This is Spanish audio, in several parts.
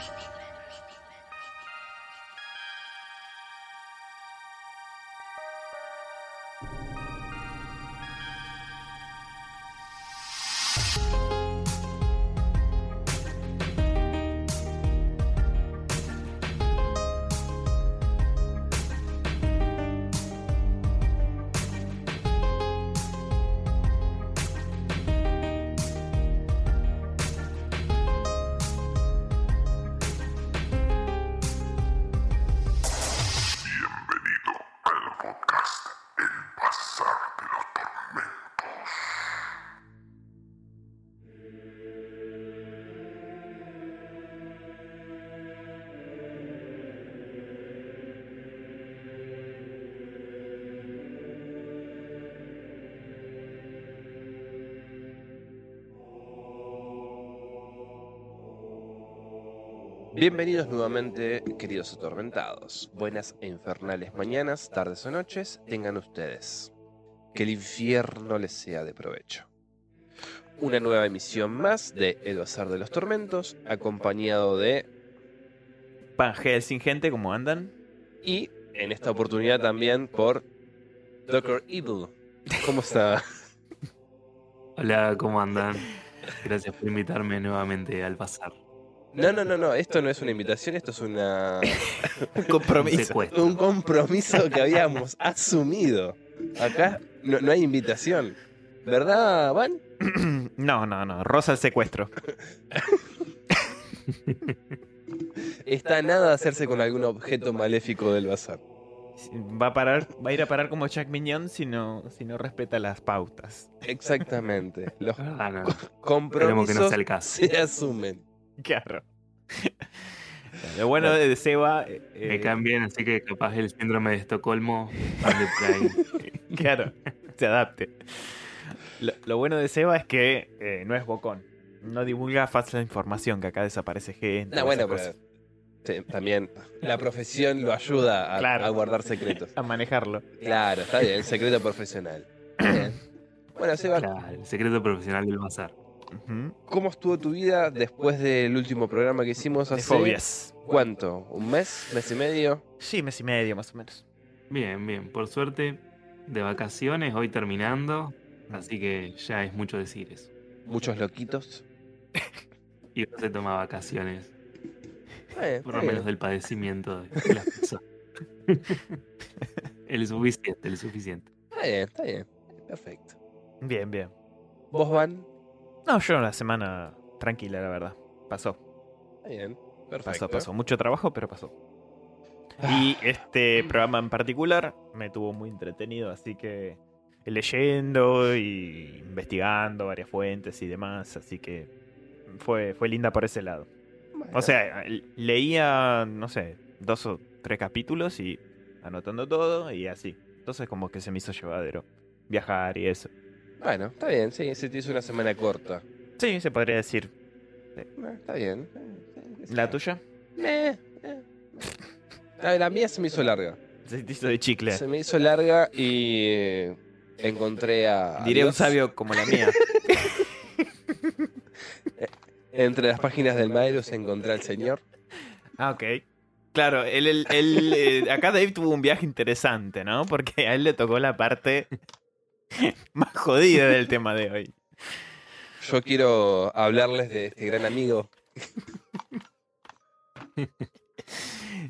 Baby. Bienvenidos nuevamente, queridos atormentados. Buenas e infernales mañanas, tardes o noches tengan ustedes. Que el infierno les sea de provecho. Una nueva emisión más de El Bazar de los Tormentos, acompañado de. Pangea sin gente, ¿cómo andan? Y en esta oportunidad también por. Doctor Evil. ¿Cómo está? Hola, ¿cómo andan? Gracias por invitarme nuevamente al bazar. No, no, no, no, esto no es una invitación, esto es una... Un compromiso. Un compromiso que habíamos asumido. Acá no, no hay invitación. ¿Verdad, Van? No, no, no. Rosa el secuestro. Está nada de hacerse con algún objeto maléfico del bazar. Va a parar, va a ir a parar como Jack Mignon si no, si no respeta las pautas. Exactamente. Los Ah, no. Compromisos que no sea el caso. se asumen. Claro. Lo bueno de Seba. eh, Me eh, caen bien, así que capaz el síndrome de Estocolmo. Claro, se adapte. Lo, lo bueno de Seba es que eh, no es bocón. No divulga falsa información, que acá desaparece gente. No, bueno, pero sí, también la profesión lo ayuda a, Claro. a guardar secretos. A manejarlo. Claro, está bien, secreto profesional. Bien. Bueno, Seba, Claro, el secreto profesional del bazar. ¿Cómo estuvo tu vida después del último programa que hicimos De hace... fobias. ¿Cuánto? ¿Un mes? ¿Mes y medio? Sí, mes y medio más o menos. Bien, bien. Por suerte, de vacaciones, hoy terminando. Así que ya es mucho decir eso. ¿Muchos loquitos? Y no se toma vacaciones, Eh, por lo menos del padecimiento de las personas. el suficiente, el suficiente. Está bien, está bien. Perfecto. Bien, bien. ¿Vos, Van? No, yo la semana tranquila, la verdad. Pasó. Bien. Perfecto. Pasó, pasó. Mucho trabajo, pero pasó. Y este programa en particular me tuvo muy entretenido, así que leyendo y investigando varias fuentes y demás, así que fue, fue linda por ese lado. Bueno, O sea, leía, no sé, dos o tres capítulos y anotando todo y así. Entonces como que se me hizo llevadero viajar y eso. Bueno, está bien, sí, se te hizo una semana corta. Sí, se podría decir. Eh, está bien. Eh, sí, ¿La tuya? Eh, eh. La, la mía se me hizo larga. Se te hizo de chicle. Se me hizo larga y eh, encontré a. a Diré un Dios sabio como la mía. Entre las páginas del Maerus encontré al Señor. Ah, ok. Claro, él, él- él, eh, acá Dave tuvo un viaje interesante, ¿no? Porque a él le tocó la parte más jodida del tema de hoy. Yo quiero hablarles de este gran amigo.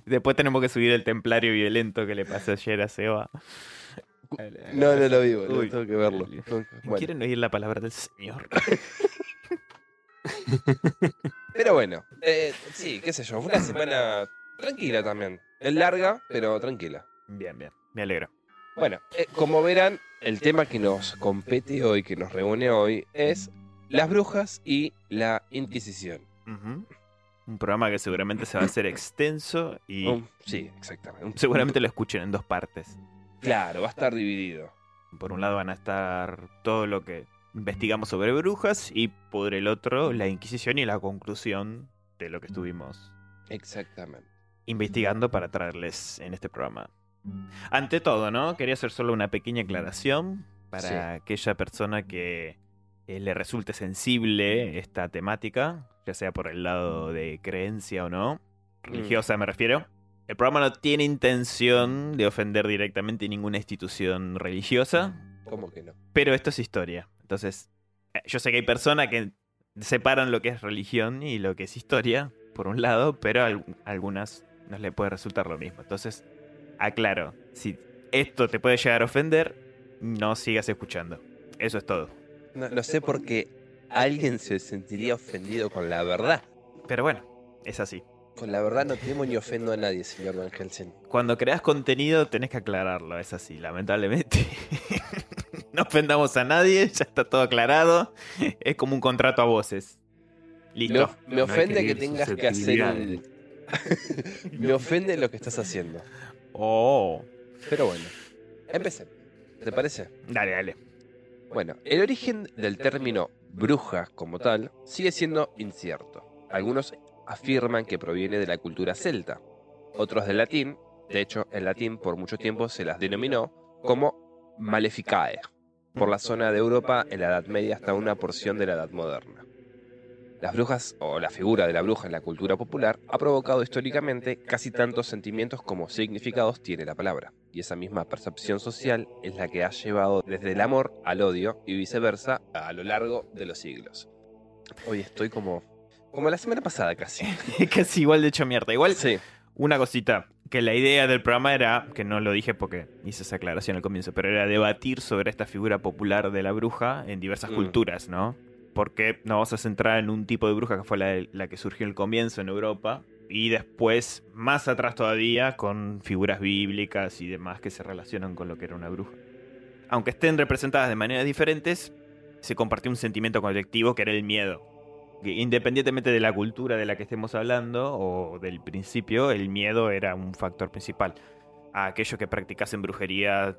Después tenemos que subir el templario violento que le pasó ayer a Seba. No, no lo vi, boludo, Uy. tengo que verlo. Bueno, ¿Quieren oír la palabra del señor? pero bueno, eh, sí, qué sé yo, fue una semana tranquila también. Es larga, pero tranquila. Bien, bien. Me alegro. Bueno, eh, como verán, el tema que nos compete hoy, que nos reúne hoy, es las brujas y la Inquisición. Un programa que seguramente se va a hacer extenso y sí, exactamente. Seguramente lo escuchen en dos partes. Claro, va a estar dividido. Por un lado van a estar todo lo que investigamos sobre brujas y por el otro la Inquisición y la conclusión de lo que estuvimos Exactamente. investigando para traerles en este programa. Ante todo, ¿no? Quería hacer solo una pequeña aclaración para aquella persona que eh, le resulte sensible esta temática. ya sea por el lado de creencia o no, religiosa me refiero. El programa no tiene intención de ofender directamente ninguna institución religiosa, ¿Cómo que no? pero esto es historia. Entonces, eh, yo sé que hay personas que separan lo que es religión y lo que es historia, por un lado, pero a al- a algunas no le puede resultar lo mismo. Entonces, aclaro, si esto te puede llegar a ofender, no sigas escuchando. Eso es todo. no? no sé por qué alguien se sentiría ofendido con la verdad. Pero bueno, es así. Con la verdad no temo ni ofendo a nadie, señor Van Helsing. Cuando creas contenido tenés que aclararlo, es así, lamentablemente. no ofendamos a nadie, ya está todo aclarado. Es como un contrato a voces. Me, Listo. me No ofende que tengas que hacer me ofende lo que estás haciendo. Oh, Pero bueno, empecemos. ¿Te parece? dale, dale. Bueno, el origen del término bruja como tal sigue siendo incierto. Algunos afirman que proviene de la cultura celta, otros del latín, de hecho en latín por mucho tiempo se las denominó como maleficae, por la zona de Europa en la Edad Media hasta una porción de la Edad Moderna. Las brujas, o la figura de la bruja en la cultura popular, ha provocado históricamente casi tantos sentimientos como significados tiene la palabra, y esa misma percepción social es la que ha llevado desde el amor al odio y viceversa a lo largo de los siglos. Hoy estoy como, como la semana pasada casi. Casi igual de hecho mierda. Igual, Sí, una cosita. Que la idea del programa era, que no lo dije porque hice esa aclaración al comienzo, pero era debatir sobre esta figura popular de la bruja en diversas Mm. culturas, ¿no? Porque nos vamos a centrar en un tipo de bruja que fue la, que surgió en el comienzo en Europa y después, más atrás todavía, con figuras bíblicas y demás que se relacionan con lo que era una bruja. Aunque estén representadas de maneras diferentes, se compartió un sentimiento colectivo que era el miedo. Independientemente de la cultura de la que estemos hablando o del principio, el miedo era un factor principal. A aquellos que practicasen brujería,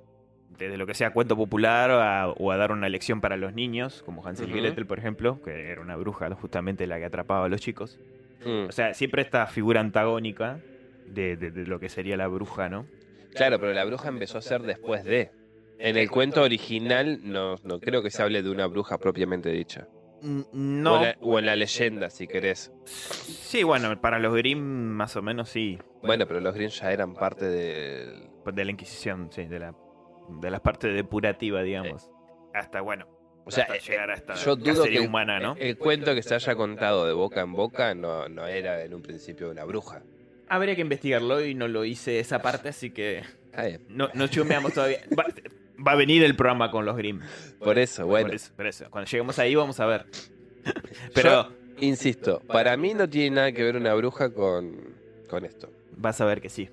desde lo que sea cuento popular a- o a dar una lección para los niños, como Hansel y Ujú. Gretel, por ejemplo, que era una bruja justamente la que atrapaba a los chicos. Mm. O sea, siempre esta figura antagónica de, de- de lo que sería la bruja, ¿no? claro, pero la bruja empezó a ser después de. En el cuento original no, no creo que se hable de una bruja propiamente dicha. O, No. en la, o en la leyenda, si querés. Sí, bueno, para los Grimm más o menos sí. Bueno, pero los Green ya eran parte del... De la Inquisición, sí, de la, de la parte depurativa, digamos. Hasta, bueno, O sea, hasta eh, llegar a esta yo dudo que humana, ¿no? el cuento que se haya contado de boca en boca no, no era en un principio una bruja. Habría que investigarlo y no lo hice esa parte, así que no, no chumeamos todavía. Va, va a venir el programa con los Grimm. Por eso, bueno. Por eso, por eso. Cuando lleguemos ahí vamos a ver. Pero Insisto, para mí no tiene nada que ver una bruja con, con esto. vas a ver que sí.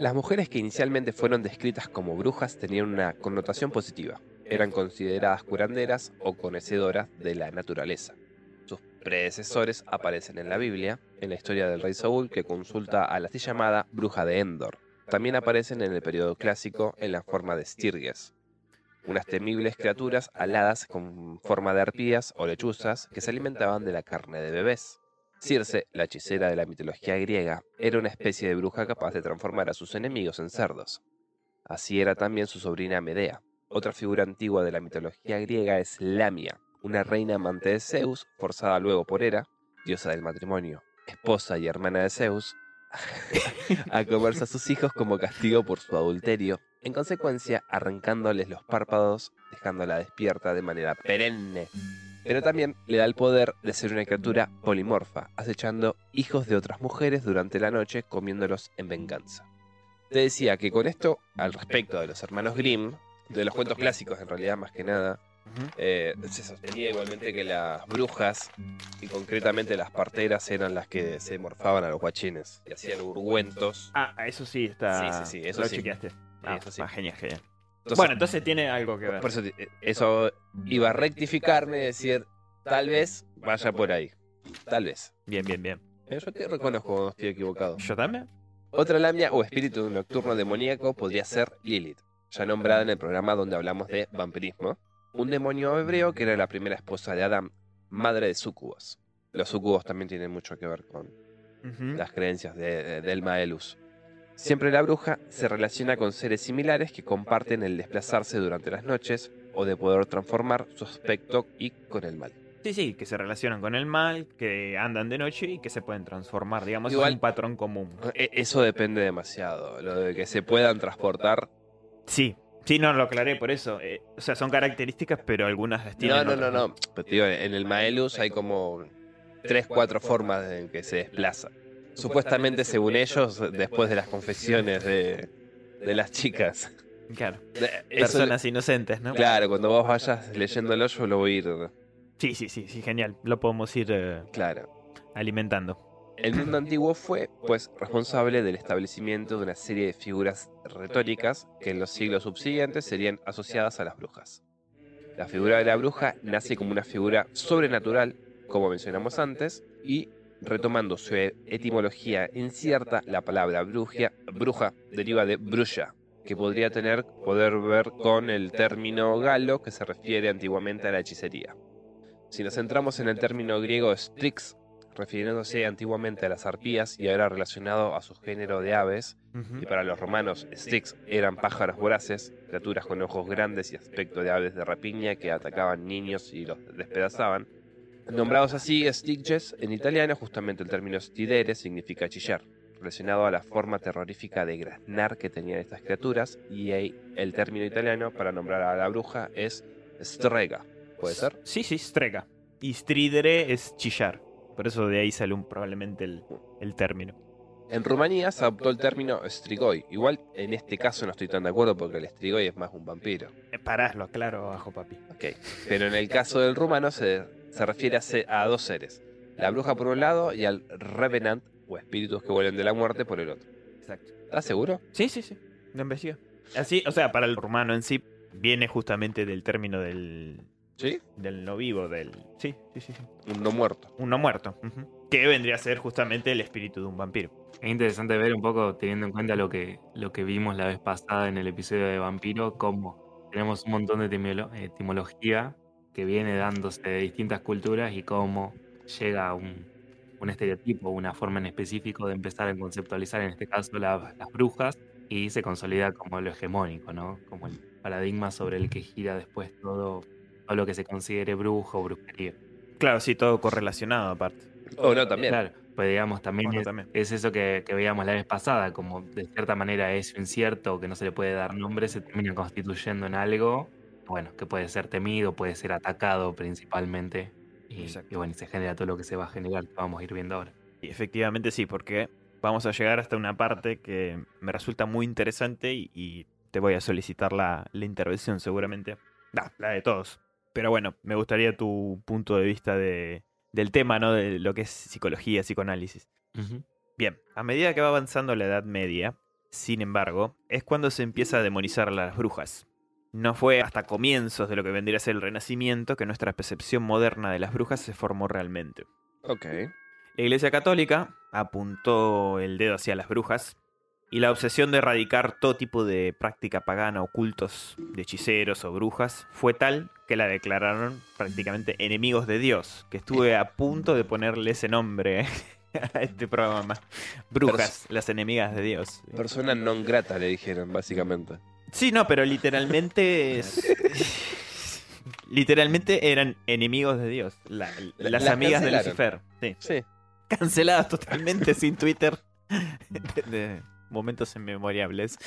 Las mujeres que inicialmente fueron descritas como brujas tenían una connotación positiva. Eran consideradas curanderas o conocidoras de la naturaleza. Sus predecesores aparecen en la Biblia, en la historia del rey Saúl que consulta a la así llamada bruja de Endor. También aparecen en el periodo clásico en la forma de Stirges, unas temibles criaturas aladas con forma de arpías o lechuzas que se alimentaban de la carne de bebés. Circe, la hechicera de la mitología griega, era una especie de bruja capaz de transformar a sus enemigos en cerdos. Así era también su sobrina Medea. Otra figura antigua de la mitología griega es Lamia, una reina amante de Zeus, forzada luego por Hera, diosa del matrimonio, esposa y hermana de Zeus, a comerse a sus hijos como castigo por su adulterio, en consecuencia arrancándoles los párpados, dejándola despierta de manera perenne. Pero también le da el poder de ser una criatura polimorfa, acechando hijos de otras mujeres durante la noche, comiéndolos en venganza. Te decía que con esto, al respecto de los hermanos Grimm, de los cuentos clásicos en realidad más que nada, eh, se sostenía igualmente que las brujas, y concretamente las parteras, eran las que se morfaban a los guachines y hacían urgüentos. Ah, eso sí está. Sí, sí, sí, eso lo sí. chequeaste. Ah, eso sí. ah, genial, genial. Entonces, bueno, entonces tiene algo que ver. por eso, eh, eso iba a rectificarme y decir, tal vez vaya por ahí. Tal vez. Bien, bien, bien. Eh, Yo te reconozco cuando estoy equivocado. ¿Yo también? Otra lamia o espíritu nocturno demoníaco podría ser Lilith, ya nombrada en el programa donde hablamos de vampirismo, un demonio hebreo que era la primera esposa de Adán, madre de súcubos. Los súcubos también tienen mucho que ver con las creencias de, de- del Maelus. Siempre la bruja se relaciona con seres similares que comparten el desplazarse durante las noches o de poder transformar su aspecto y con el mal. Sí, sí, que se relacionan con el mal, que andan de noche y que se pueden transformar. Digamos, Igual- es un patrón común. E- Eso depende demasiado. Lo de que se puedan transportar. Sí, sí, no, lo aclaré por eso. Eh, o sea, son características, pero algunas las tienen. No, no, no, otras no. Pero digo, en el Maelus hay como tres, cuatro formas en que se desplaza. Supuestamente, según ellos, después de las confesiones de, de las chicas. Claro, eso- personas inocentes, ¿no? claro, cuando vos vayas leyéndolo, yo lo voy a ir. Sí, sí, sí, sí, genial. Lo podemos ir eh, Claro. alimentando. El mundo antiguo fue, pues, responsable del establecimiento de una serie de figuras retóricas que en los siglos subsiguientes serían asociadas a las brujas. La figura de la bruja nace como una figura sobrenatural, como mencionamos antes, y retomando su e- etimología incierta, la palabra bruja, bruja deriva de bruja, que podría tener poder ver con el término galo que se refiere antiguamente a la hechicería. Si nos centramos en el término griego strix, refiriéndose antiguamente a las arpías y ahora relacionado a su género de aves, y para los romanos Styx eran pájaros voraces, criaturas con ojos grandes y aspecto de aves de rapiña que atacaban niños y los despedazaban. Nombrados así, Styges en italiano, justamente el término stidere significa chillar, relacionado a la forma terrorífica de graznar que tenían estas criaturas, y ahí el término italiano para nombrar a la bruja es strega. ¿Puede ser? Sí, sí, strega. Y stridere es chillar. Por eso de ahí sale un- probablemente el, el término. En Rumanía se adoptó el término strigoi. Igual en este caso no estoy tan de acuerdo porque el strigoi es más un vampiro. Eh, Pará, lo aclaro abajo, papi. Ok, pero en el caso del rumano se, se refiere a, se- a dos seres. La bruja por un lado y al revenant, o espíritus que vuelven de la muerte, por el otro. Exacto. ¿Estás seguro? Sí, sí, sí. Lo investiga. Así, o sea, para el rumano en sí, viene justamente del término del, ¿Sí? del no vivo, del... Sí, sí, sí. sí. Un no muerto. Un no muerto. Que vendría a ser justamente el espíritu de un vampiro. Es interesante ver un poco, teniendo en cuenta lo que, lo que vimos la vez pasada en el episodio de Vampiro, cómo tenemos un montón de etimolo- etimología que viene dándose de distintas culturas y cómo llega un, un estereotipo, una forma en específico de empezar a conceptualizar, en este caso, la- las brujas, y se consolida como lo hegemónico, ¿no? Como el paradigma sobre el que gira después todo, todo lo que se considere brujo o brujería. Claro, sí, todo correlacionado aparte. Oh, no, también. Claro, pues digamos, también, Bueno, es, también. es eso que, que veíamos la vez pasada, como de cierta manera es incierto, que no se le puede dar nombre, se termina constituyendo en algo, bueno, que puede ser temido, puede ser atacado principalmente, y, bueno, y se genera todo lo que se va a generar, que vamos a ir viendo ahora. Y efectivamente sí, porque vamos a llegar hasta una parte que me resulta muy interesante y, y te voy a solicitar la, la intervención seguramente. La de todos. Pero bueno, me gustaría tu punto de vista de, del tema, ¿no? De lo que es psicología, psicoanálisis. Bien, a medida que va avanzando la Edad Media, sin embargo, es cuando se empieza a demonizar a las brujas. No fue hasta comienzos de lo que vendría a ser el Renacimiento que nuestra percepción moderna de las brujas se formó realmente. Ok. La Iglesia Católica apuntó el dedo hacia las brujas y la obsesión de erradicar todo tipo de práctica pagana o cultos de hechiceros o brujas fue tal que la declararon prácticamente enemigos de Dios, que estuve a punto de ponerle ese nombre a este programa. Brujas, las enemigas de Dios. Persona non grata, le dijeron, básicamente. Sí, no, pero literalmente es... Literalmente eran enemigos de Dios. La- las Las amigas de. Lucifer. Sí. Sí. canceladas totalmente sin Twitter. De, de momentos inmemorables.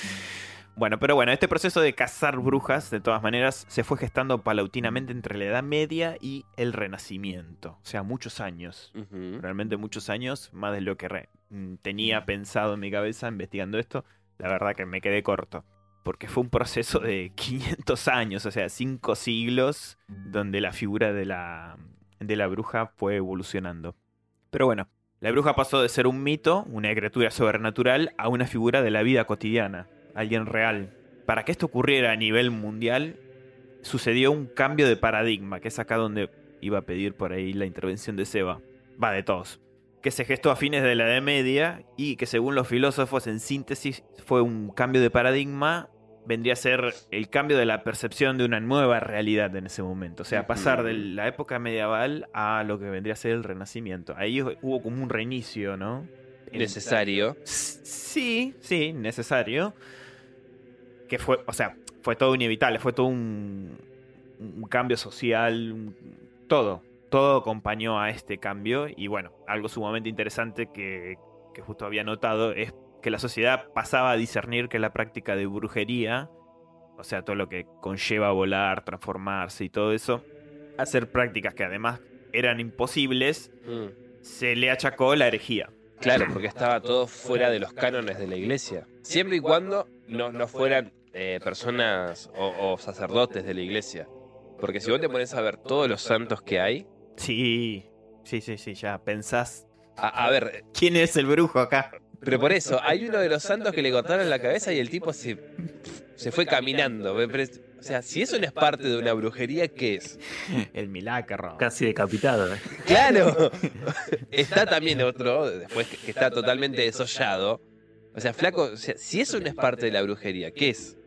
Bueno, pero bueno, este proceso de cazar brujas, de todas maneras, se fue gestando paulatinamente entre la Edad Media y el Renacimiento. O sea, muchos años. Realmente muchos años, más de lo que mm, tenía pensado en mi cabeza investigando esto. La verdad que me quedé corto. Porque fue un proceso de 500 años, o sea, 5 siglos, donde la figura de la, de la bruja fue evolucionando. Pero bueno, la bruja pasó de ser un mito, una criatura sobrenatural, a una figura de la vida cotidiana, alguien real. Para que esto ocurriera a nivel mundial, sucedió un cambio de paradigma, que es acá donde iba a pedir por ahí la intervención de Seba. Va, de todos. Que se gestó a fines de la Edad Media y que según los filósofos en síntesis fue un cambio de paradigma, vendría a ser el cambio de la percepción de una nueva realidad en ese momento. O sea, pasar de la época medieval a lo que vendría a ser el renacimiento. Ahí hubo como un reinicio, ¿no? Necesario. Sí, sí, necesario. Que fue, o sea, fue todo inevitable, fue todo un, un cambio social, un- todo, todo acompañó a este cambio y bueno, algo sumamente interesante que, que justo había notado es que la sociedad pasaba a discernir que la práctica de brujería, o sea, todo lo que conlleva volar, transformarse y todo eso, hacer prácticas que además eran imposibles, Mm. se le achacó la herejía. Claro, porque estaba todo fuera de los cánones de la iglesia. Siempre y cuando no, no fueran eh, personas o, o sacerdotes de la iglesia. Porque si vos te pones a ver todos los santos que hay, Sí, sí, sí, sí, ya pensás. a, a ver, ¿Quién es el brujo acá? Pero por eso, hay uno de los santos que le cortaron la cabeza y el tipo se, se fue caminando. O sea, si eso no es parte de una brujería, ¿qué es? El milagro. Casi decapitado. ¿eh? Claro. Está también otro, después que está totalmente desollado. O sea, flaco, o sea, si eso no es parte de la brujería, ¿qué es?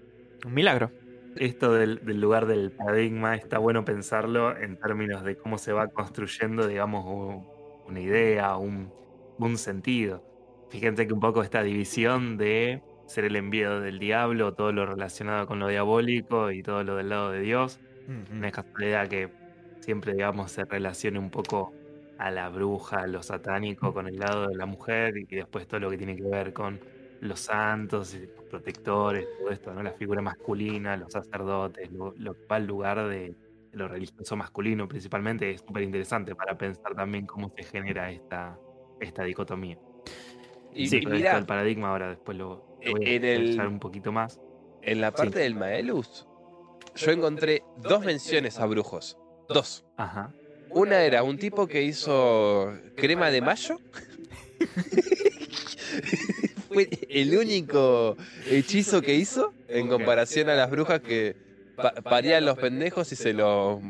Un milagro. Esto del, del lugar del paradigma está bueno pensarlo en términos de cómo se va construyendo, digamos, un- una idea, un, un sentido. Fíjense que un poco esta división de ser el envío del diablo, todo lo relacionado con lo diabólico y todo lo del lado de Dios, no es casualidad que siempre, digamos, se relacione un poco a la bruja, a lo satánico con el lado de la mujer y después todo lo que tiene que ver con los santos, los protectores, todo esto, ¿no? La figura masculina, los sacerdotes, lo, lo que va al lugar de, de lo religioso masculino principalmente, es súper interesante para pensar también cómo se genera esta, esta dicotomía. Y, Sí, y mirá, del paradigma ahora después lo, lo voy a En el- expresar un poquito más. en la parte del Maelus, yo encontré dos menciones a brujos. Dos. Ajá. Una era un tipo que hizo crema de mayo. Fue el único hechizo que hizo en comparación a las brujas que pa- parían los pendejos y se los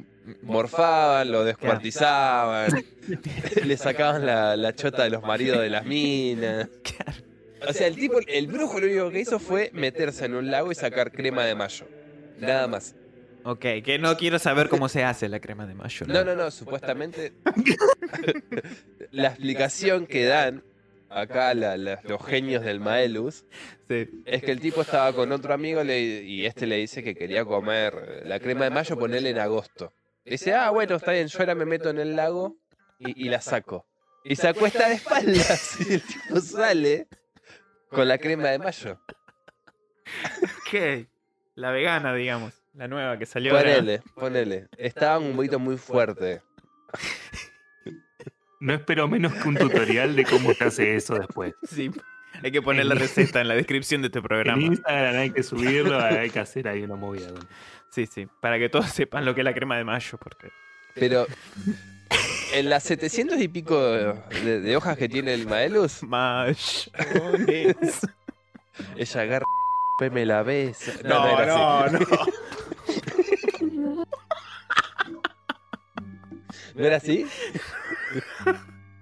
morfaban, lo descuartizaban, le sacaban la, la chota de los maridos de las minas. O sea, el tipo, el brujo lo único que hizo fue meterse en un lago y sacar crema de mayo. Nada más. Ok, que no quiero saber cómo se hace la crema de mayo. No, no, no, supuestamente la explicación que dan acá la- la- los genios del Maelus Sí. es que el tipo estaba con otro amigo le- y este le dice que quería comer la crema de mayo, ponerle en agosto. Dice, ah, bueno, está bien, yo ahora me meto en el lago y, y la saco. Y se acuesta de espaldas y el tipo sale con la crema de mayo. Ok. La vegana, digamos. La nueva que salió. ahora. Ponele, ponele. Estaba un poquito muy fuerte. No espero menos que un tutorial de cómo se hace eso después. Sí. Hay que poner la receta en la descripción de este En programa. Instagram hay que subirlo, hay que hacer ahí una movida. ¿no? Sí, sí. Para que todos sepan lo que es la crema de mayo. Porque. Pero en las 700 y pico de, de hojas que tiene el Maelus, Mayones. ella agarra y me la besa. No, no, así. no. ¿No era así?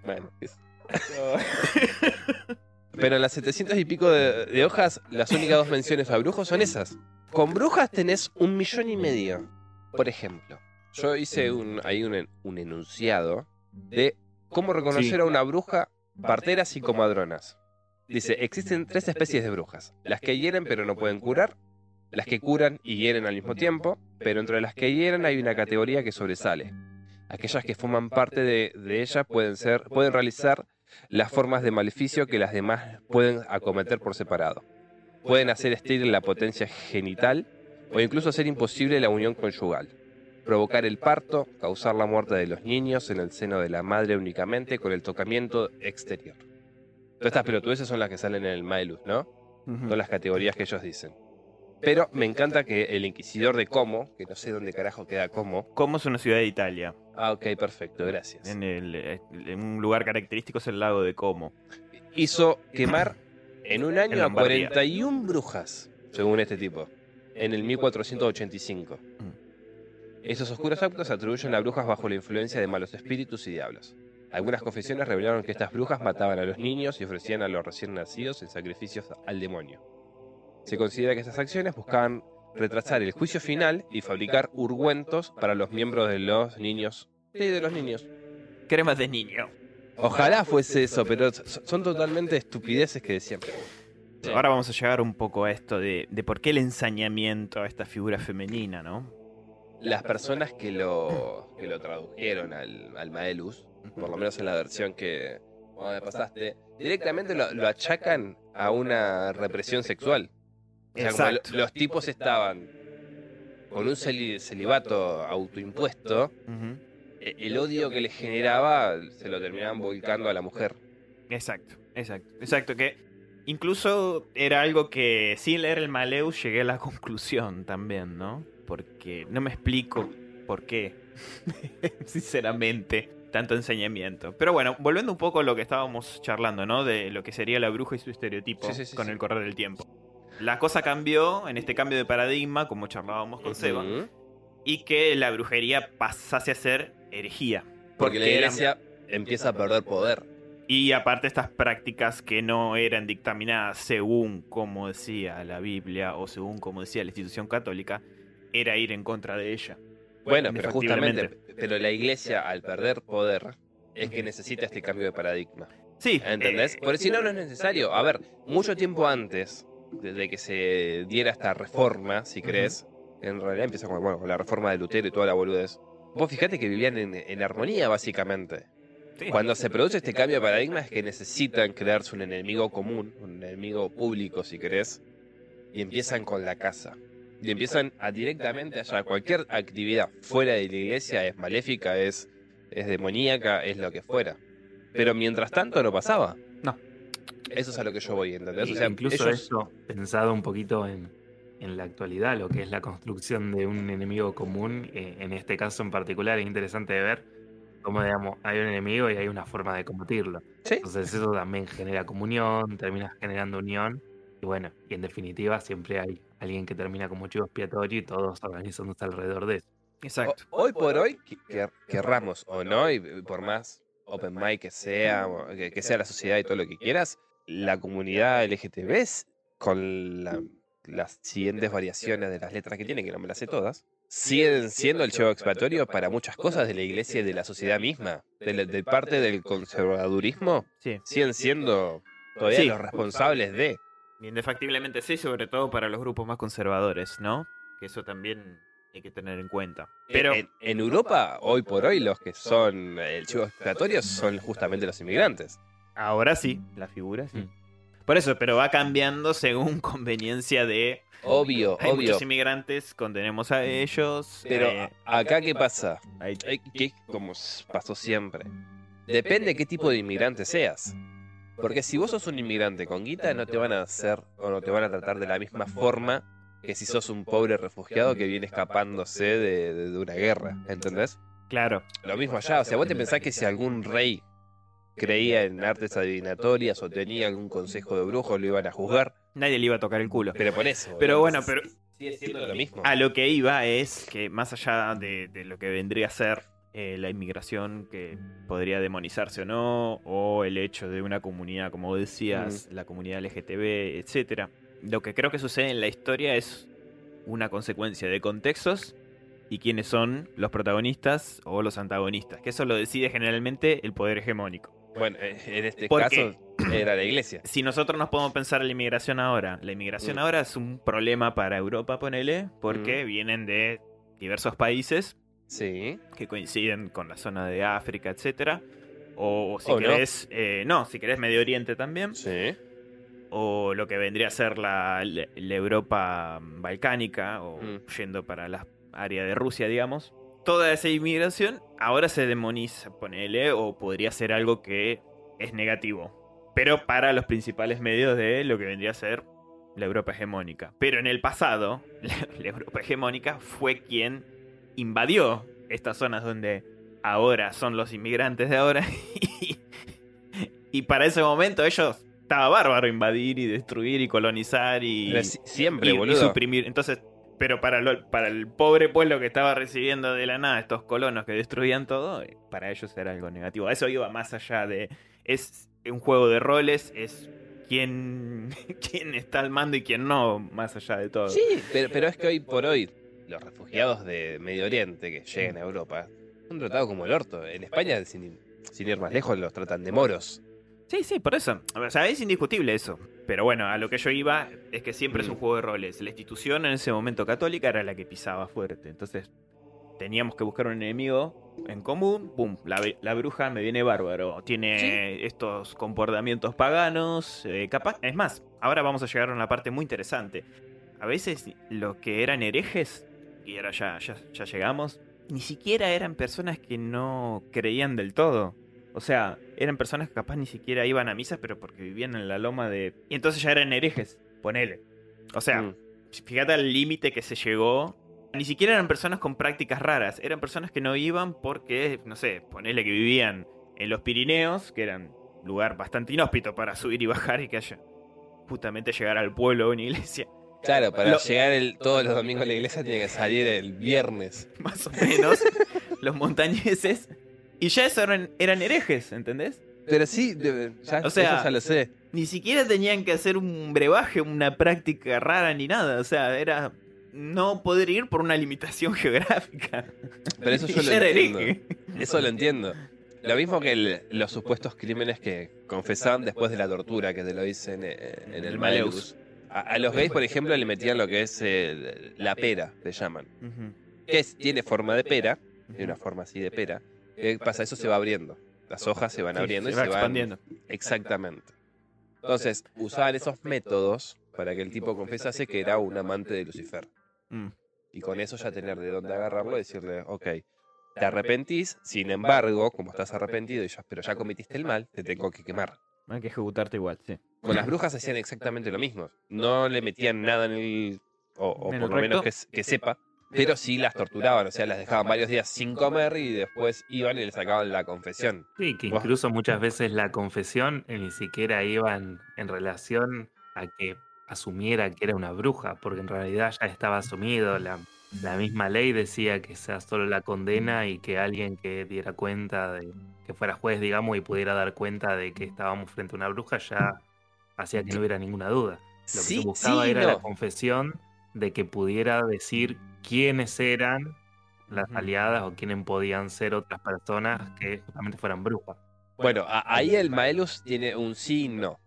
bueno, es- pero en las 700 y pico de, de hojas, las únicas dos menciones a brujos son esas. Con brujas tenés un millón y medio. Por ejemplo, yo hice un, ahí un, un enunciado de cómo reconocer Sí. a una bruja, parteras y comadronas. Dice, existen tres especies de brujas. Las que hieren pero no pueden curar, las que curan y hieren al mismo tiempo, pero entre las que hieren hay una categoría que sobresale. Aquellas que forman parte de, de ella pueden, ser, pueden realizar las formas de maleficio que las demás pueden acometer por separado. Pueden hacer estéril la potencia genital o incluso hacer imposible la unión conyugal. Provocar el parto, causar la muerte de los niños en el seno de la madre únicamente con el tocamiento exterior. Todas estas pelotudeces son las que salen en el Maelus, ¿no? Son las categorías que ellos dicen. Pero me encanta que el inquisidor de Como, que no sé dónde carajo queda Como. Como es una ciudad de Italia. Ah, ok, perfecto, gracias. En, el, eh, en un lugar característico es el lago de Como. Hizo quemar en un año En a Lombardía. 41 brujas, según este tipo, en el 1485. Esos oscuros actos atribuyen a brujas bajo la influencia de malos espíritus y diablos. Algunas confesiones revelaron que estas brujas mataban a los niños y ofrecían a los recién nacidos en sacrificios al demonio. Se considera que estas acciones buscaban retrasar el juicio final y fabricar ungüentos para los miembros de los niños. Sí, de los niños. Cremas de niño. Ojalá fuese eso, pero son totalmente estupideces que decían. Sí. Ahora vamos a llegar un poco a esto de, de por qué el ensañamiento a esta figura femenina, ¿no? las personas que lo, que lo tradujeron al, al Maelus, por lo menos en la versión que me pasaste, directamente lo, lo achacan a una represión sexual. O sea, como los tipos estaban con un celi- celibato autoimpuesto, e- el odio que les generaba se lo terminaban volcando a la mujer. Exacto, exacto, exacto. Que incluso era algo que sin leer el Maleus llegué a la conclusión también, ¿no? Porque no me explico por qué, sinceramente, tanto enseñamiento. Pero bueno, volviendo un poco a lo que estábamos charlando, ¿no? De lo que sería la bruja y su estereotipo Sí, sí, sí, con el correr del tiempo. La cosa cambió en este cambio de paradigma, como charlábamos con Seba, y que la brujería pasase a ser herejía. Porque la iglesia empieza a perder poder. Y aparte estas prácticas que no eran dictaminadas según como decía la Biblia o según como decía la institución católica, era ir en contra de ella. Bueno, pero justamente, pero la iglesia al perder poder es que necesita este cambio de paradigma. Sí, ¿Entendés? eh, Porque si no, no es necesario. A ver, mucho tiempo antes de de que se diera esta reforma, si crees, en realidad empieza con, bueno, con la reforma de Lutero y toda la boludez. Vos fijate que vivían en, en armonía, básicamente. sí. Cuando se produce este cambio de paradigma es que necesitan crearse un enemigo común, un enemigo público, si querés, y empiezan con la casa. Y empiezan a directamente allá. Cualquier actividad fuera de la iglesia es maléfica, es, es demoníaca, es lo que fuera. Pero mientras tanto no pasaba. Eso es a lo que yo voy, ¿entendés? O sea, incluso ellos- esto, pensado un poquito en, en la actualidad, lo que es la construcción de un enemigo común, eh, en este caso en particular, es interesante de ver cómo, digamos, hay un enemigo y hay una forma de combatirlo. Sí. Entonces eso también genera comunión, termina generando unión, y bueno, y en definitiva siempre hay alguien que termina como chivo expiatorio y todos organizándose alrededor de eso. Exacto. O- hoy por hoy, que- que- querramos o no, y por más open mic que sea, que sea la sociedad y todo lo que quieras, la comunidad LGTB con la- las siguientes variaciones de las letras que tiene, que no me las sé todas, siguen siendo el chivo expiatorio para muchas cosas de la iglesia y de la sociedad misma. De, la- de parte del conservadurismo, Sí. siguen siendo todavía Sí. los responsables de. Indefactiblemente sí, sobre todo para los grupos más conservadores, ¿no? Que eso también hay que tener en cuenta. Pero en, en Europa, hoy por hoy, los que son el chivo expiatorio son justamente los inmigrantes. Ahora sí, la figura sí. Mm. Por eso, pero va cambiando según conveniencia de... Obvio, Hay obvio. muchos inmigrantes, condenemos a ellos. Pero eh, acá, ¿qué pasa? hay- que como pasó siempre. Depende qué tipo de inmigrante seas. Porque si vos sos un inmigrante con guita, no te van a hacer o no te van a tratar de la misma forma que si sos un pobre refugiado que viene escapándose de, de- de una guerra. ¿Entendés? Claro, Lo mismo allá. O sea, vos te pensás que si algún rey creía en artes adivinatorias o tenía algún consejo de brujos, lo iban a juzgar. nadie le iba a tocar el culo. Pero por eso. Pero bueno, pero Sigue siendo lo mismo. A lo que iba es que más allá de, de lo que vendría a ser eh, la inmigración, que podría demonizarse o no, o el hecho de una comunidad, como decías, la comunidad LGTB, etcétera, lo que creo que sucede en la historia es una consecuencia de contextos y quiénes son los protagonistas o los antagonistas, que eso lo decide generalmente el poder hegemónico. Bueno, eh, en este ¿Por caso era la iglesia. Si nosotros nos podemos pensar en la inmigración ahora, la inmigración Mm. ahora es un problema para Europa, ponele, porque vienen de diversos países Sí. que coinciden con la zona de África, etcétera. O, si O no. querés, eh, no, si querés Medio Oriente también. Sí. O lo que vendría a ser la, la- la Europa balcánica, o Mm. yendo para la área de Rusia, digamos. Toda esa inmigración ahora se demoniza, ponele, o podría ser algo que es negativo. Pero para los principales medios de lo que vendría a ser la Europa hegemónica. Pero en el pasado, la, la Europa hegemónica fue quien invadió estas zonas donde ahora son los inmigrantes de ahora. Y, y para ese momento ellos estaba bárbaro invadir y destruir y colonizar y, Pero siempre, y- suprimir. Entonces, pero para, lo- para el pobre pueblo que estaba recibiendo de la nada estos colonos que destruían todo, para ellos era algo negativo. Eso iba más allá de. Es un juego de roles, es quién, quién está al mando y quién no, más allá de todo. Sí, pero, pero es que hoy por hoy los refugiados de Medio Oriente que llegan a Europa son tratados como el orto. En España, sin, sin ir más lejos, los tratan de moros. Sí, sí, por eso. O sea, es indiscutible eso. Pero bueno, a lo que yo iba es que siempre es un Mm. juego de roles. La institución en ese momento católica era la que pisaba fuerte. Entonces, teníamos que buscar un enemigo en común, pum, la, bruja me viene bárbaro. Tiene estos comportamientos paganos, eh, capaz. Es más, ahora vamos a llegar a una parte muy interesante. A veces lo que eran herejes, y ahora ya, ya, ya llegamos, ni siquiera eran personas que no creían del todo. O sea, eran personas que capaz ni siquiera iban a misa, pero porque vivían en la loma de... Y entonces ya eran herejes, ponele. O sea, Mm. fíjate al límite que se llegó. Ni siquiera eran personas con prácticas raras, eran personas que no iban porque, no sé, ponele que vivían en los Pirineos, que eran lugar bastante inhóspito para subir y bajar y que haya justamente llegar al pueblo o una iglesia, Claro, para Lo- llegar el- todos los domingos a la iglesia tiene que salir el viernes. más o menos, los montañeses. Y ya eso eran, eran herejes, ¿entendés? Pero sí, de- ya, O sea- eso ya lo sé. Ni siquiera tenían que hacer un brebaje, una práctica rara ni nada. O sea, era no poder ir por una limitación geográfica. Pero eso yo lo entiendo. hereje. Eso lo entiendo. Lo mismo que el- los supuestos crímenes que confesaban después de la tortura, que te lo dicen eh, en el Maleus. A, a los gays, por ejemplo, le metían lo que es eh, la pera, le llaman. Que es, tiene forma de pera, tiene una forma así de pera. ¿Qué pasa? Eso se va abriendo. Las hojas se van Sí, abriendo se y va se van expandiendo. Exactamente. Entonces, usaban esos métodos para que el tipo confesase que era un amante de Lucifer. Mm. Y con eso ya tener de dónde agarrarlo y decirle, ok, te arrepentís, sin embargo, como estás arrepentido, y ya, pero ya cometiste el mal, te tengo que quemar. Hay que ejecutarte igual, sí. Con las brujas hacían exactamente lo mismo. No le metían nada en el... o, o ¿En por lo menos que sepa, pero sí las torturaban, o sea, las dejaban varios días sin comer y después iban y le sacaban la confesión. Sí, que incluso muchas veces la confesión ni siquiera iba en, en relación a que asumiera que era una bruja, porque en realidad ya estaba asumido. La, la misma ley decía que sea solo la condena y que alguien que diera cuenta de que fuera juez, digamos, y pudiera dar cuenta de que estábamos frente a una bruja, ya hacía que no hubiera ninguna duda. Lo que Sí, se buscaba sí, era no. la confesión de que pudiera decir quiénes eran las aliadas o quiénes podían ser otras personas que justamente fueran brujas. Bueno, ahí el Maelus tiene un sí y no.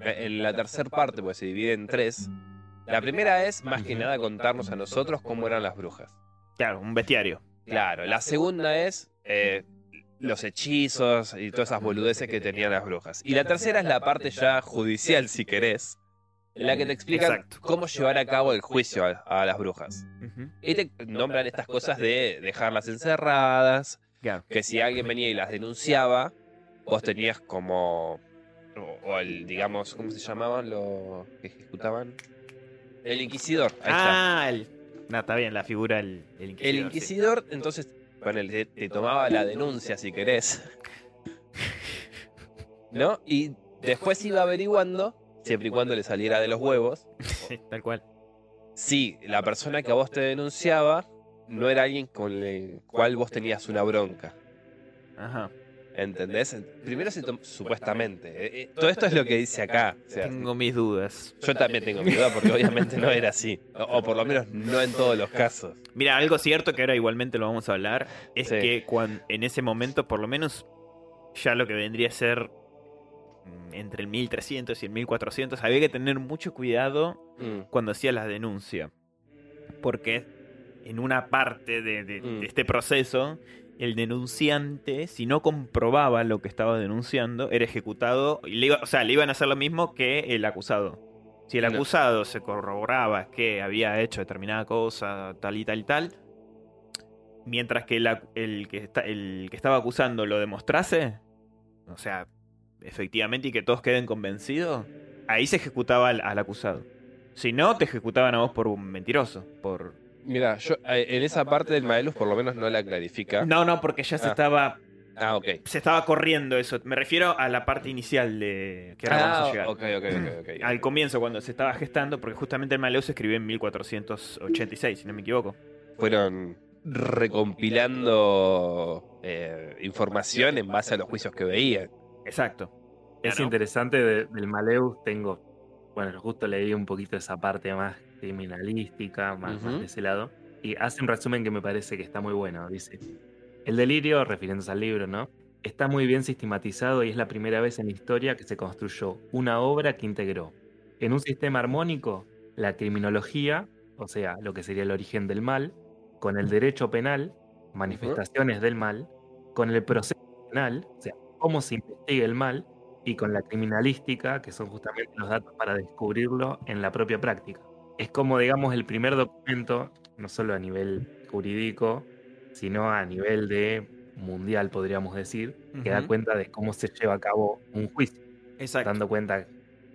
Eh, En la tercera parte, pues se divide en tres. La primera es, más que nada, contarnos a nosotros cómo eran las brujas. Claro, un bestiario. Claro, la segunda es eh, los hechizos y todas esas boludeces que tenían las brujas. Y la tercera es la parte ya judicial, si querés, la que te explican Exacto. cómo llevar a cabo el juicio a, a las brujas. Y te nombran estas cosas de dejarlas encerradas, que si alguien venía y las denunciaba, vos tenías como. O, o el, digamos, ¿cómo se llamaban los que ejecutaban? El inquisidor. Ahí está. Ah, el... No, está bien, la figura el, el inquisidor. El sí. inquisidor, entonces, bueno, te, te tomaba la denuncia si querés. ¿No? Y después iba averiguando, siempre y cuando le saliera de los huevos, Sí, tal cual. si la persona que a vos te denunciaba no era alguien con el cual vos tenías una bronca. Ajá. ¿Entendés? Primero supuestamente. eh, eh, todo esto es lo que dice acá. o sea, Tengo mis dudas. yo también tengo mi duda porque obviamente no era así. O, o por lo menos no en todos los casos. Mira, algo cierto que ahora igualmente lo vamos a hablar es Sí. que cuan- en ese momento, por lo menos, ya lo que vendría a ser entre el 1300 y el 1400, había que tener mucho cuidado Mm, cuando hacía la denuncia. Porque en una parte de, de- Mm. de este proceso, el denunciante, si no comprobaba lo que estaba denunciando, era ejecutado. Y le iba, o sea, le iban a hacer lo mismo que el acusado. Si el No. acusado se corroboraba que había hecho determinada cosa, tal y tal y tal, mientras que el que, está, el que estaba acusando lo demostrase, o sea, efectivamente, y que todos queden convencidos, ahí se ejecutaba al, al acusado. Si no, te ejecutaban a vos por un mentiroso. Por... Mira, yo eh, en esa parte del Maelus por lo menos no la clarifica. No, no, porque ya se Ah. estaba. Ah, ok. Se estaba corriendo eso. Me refiero a la parte inicial de. que ahora Ah, vamos a llegar. ok, ok, ok, ok. Al comienzo, cuando se estaba gestando, porque justamente el Maleo se escribió en 1486, si no me equivoco. Fueron recopilando eh, información en base a los juicios que veían. Exacto. Es Claro. interesante de- del Maleus, tengo, bueno, justo leí un poquito esa parte más criminalística, más, de ese lado, y hace un resumen que me parece que está muy bueno. Dice, el delirio, refiriéndose al libro, ¿no? Está muy bien sistematizado y es la primera vez en la historia que se construyó una obra que integró en un sistema armónico la criminología, o sea, lo que sería el origen del mal, con el derecho penal manifestaciones del mal, con el proceso penal, o sea, cómo se investiga el mal, y con la criminalística, que son justamente los datos para descubrirlo en la propia práctica. Es como, digamos, el primer documento, no solo a nivel jurídico, sino a nivel de mundial, podríamos decir, que da cuenta de cómo se lleva a cabo un juicio, Exacto. dando cuenta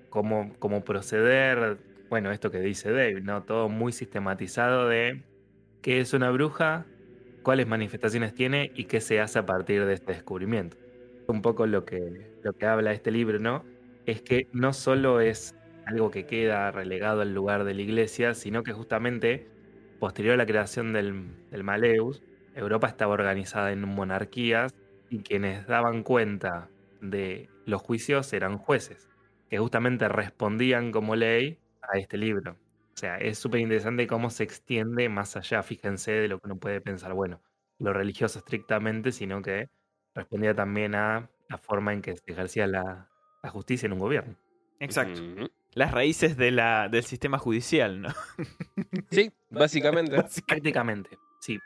cómo, cómo proceder, bueno, esto que dice Dave, ¿no? Todo muy sistematizado de qué es una bruja, cuáles manifestaciones tiene y qué se hace a partir de este descubrimiento. Un poco lo que, lo que habla este libro, ¿no? Es que no solo es algo que queda relegado al lugar de la iglesia, sino que justamente posterior a la creación del, del Maleus, Europa estaba organizada en monarquías y quienes daban cuenta de los juicios eran jueces, que justamente respondían como ley a este libro. O sea, es súper interesante cómo se extiende más allá, fíjense, de lo que uno puede pensar, bueno, lo religioso estrictamente, sino que respondía también a la forma en que se ejercía la, la justicia en un gobierno. Exacto. Las raíces de la, del sistema judicial, ¿no? Sí, básicamente. Prácticamente, sí.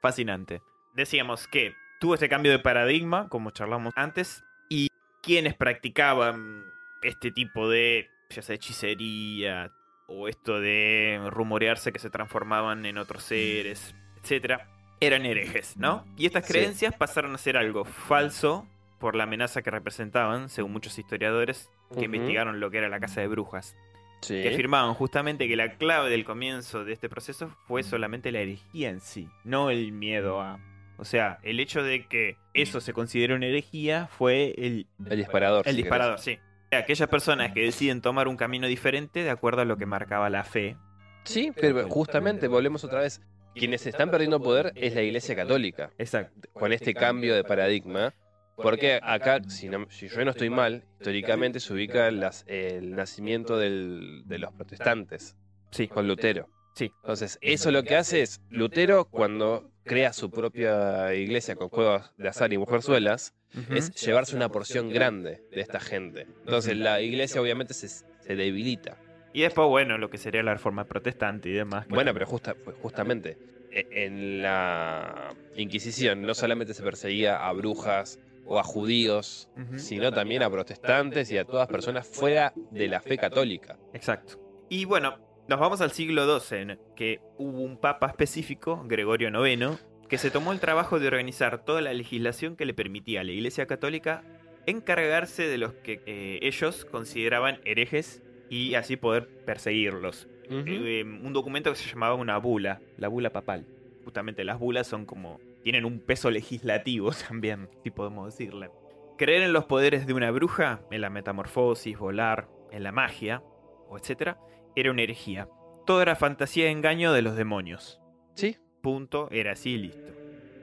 Fascinante. Decíamos que tuvo este cambio de paradigma, como charlamos antes, y quienes practicaban este tipo de, ya sea hechicería, o esto de rumorearse que se transformaban en otros seres, etcétera, eran herejes, ¿no? Y estas Sí. creencias pasaron a ser algo falso por la amenaza que representaban, según muchos historiadores que investigaron lo que era la casa de brujas Sí. que afirmaban justamente que la clave del comienzo de este proceso Mm. fue solamente la herejía en sí, no el miedo a... O sea, el hecho de que eso se considere una herejía fue el, El disparador. el si disparador, sí. Aquellas personas que deciden tomar un camino diferente de acuerdo a lo que marcaba la fe. Sí, pero justamente volvemos otra vez. Quienes están perdiendo poder es la Iglesia Católica. Exacto. Con este cambio de paradigma. Porque acá, si, no- si yo no estoy mal, históricamente se ubica las- el nacimiento del- de los protestantes Sí, con Lutero. sí. Entonces, eso lo que hace es, Lutero cuando crea su propia iglesia con juegos de azar y mujerzuelas, es llevarse una porción grande de esta gente. Entonces, la iglesia obviamente se, se debilita. Y después, bueno, lo que sería la reforma protestante y demás. Bueno, pero justa- pues justamente e- en la Inquisición no solamente se perseguía a brujas o a judíos, sino también a protestantes y a todas personas fuera de la fe católica. Exacto. Y bueno, nos vamos al siglo XII, en que hubo un papa específico, Gregorio IX, que se tomó el trabajo de organizar toda la legislación que le permitía a la Iglesia Católica encargarse de los que eh, ellos consideraban herejes y así poder perseguirlos. Eh, un documento que se llamaba una bula, la bula papal. Justamente las bulas son como. tienen un peso legislativo también, si podemos decirle. Creer en los poderes de una bruja, en la metamorfosis, volar, en la magia, o etcétera, era una herejía. Todo era fantasía y engaño de los demonios. Sí. Punto, era así y listo.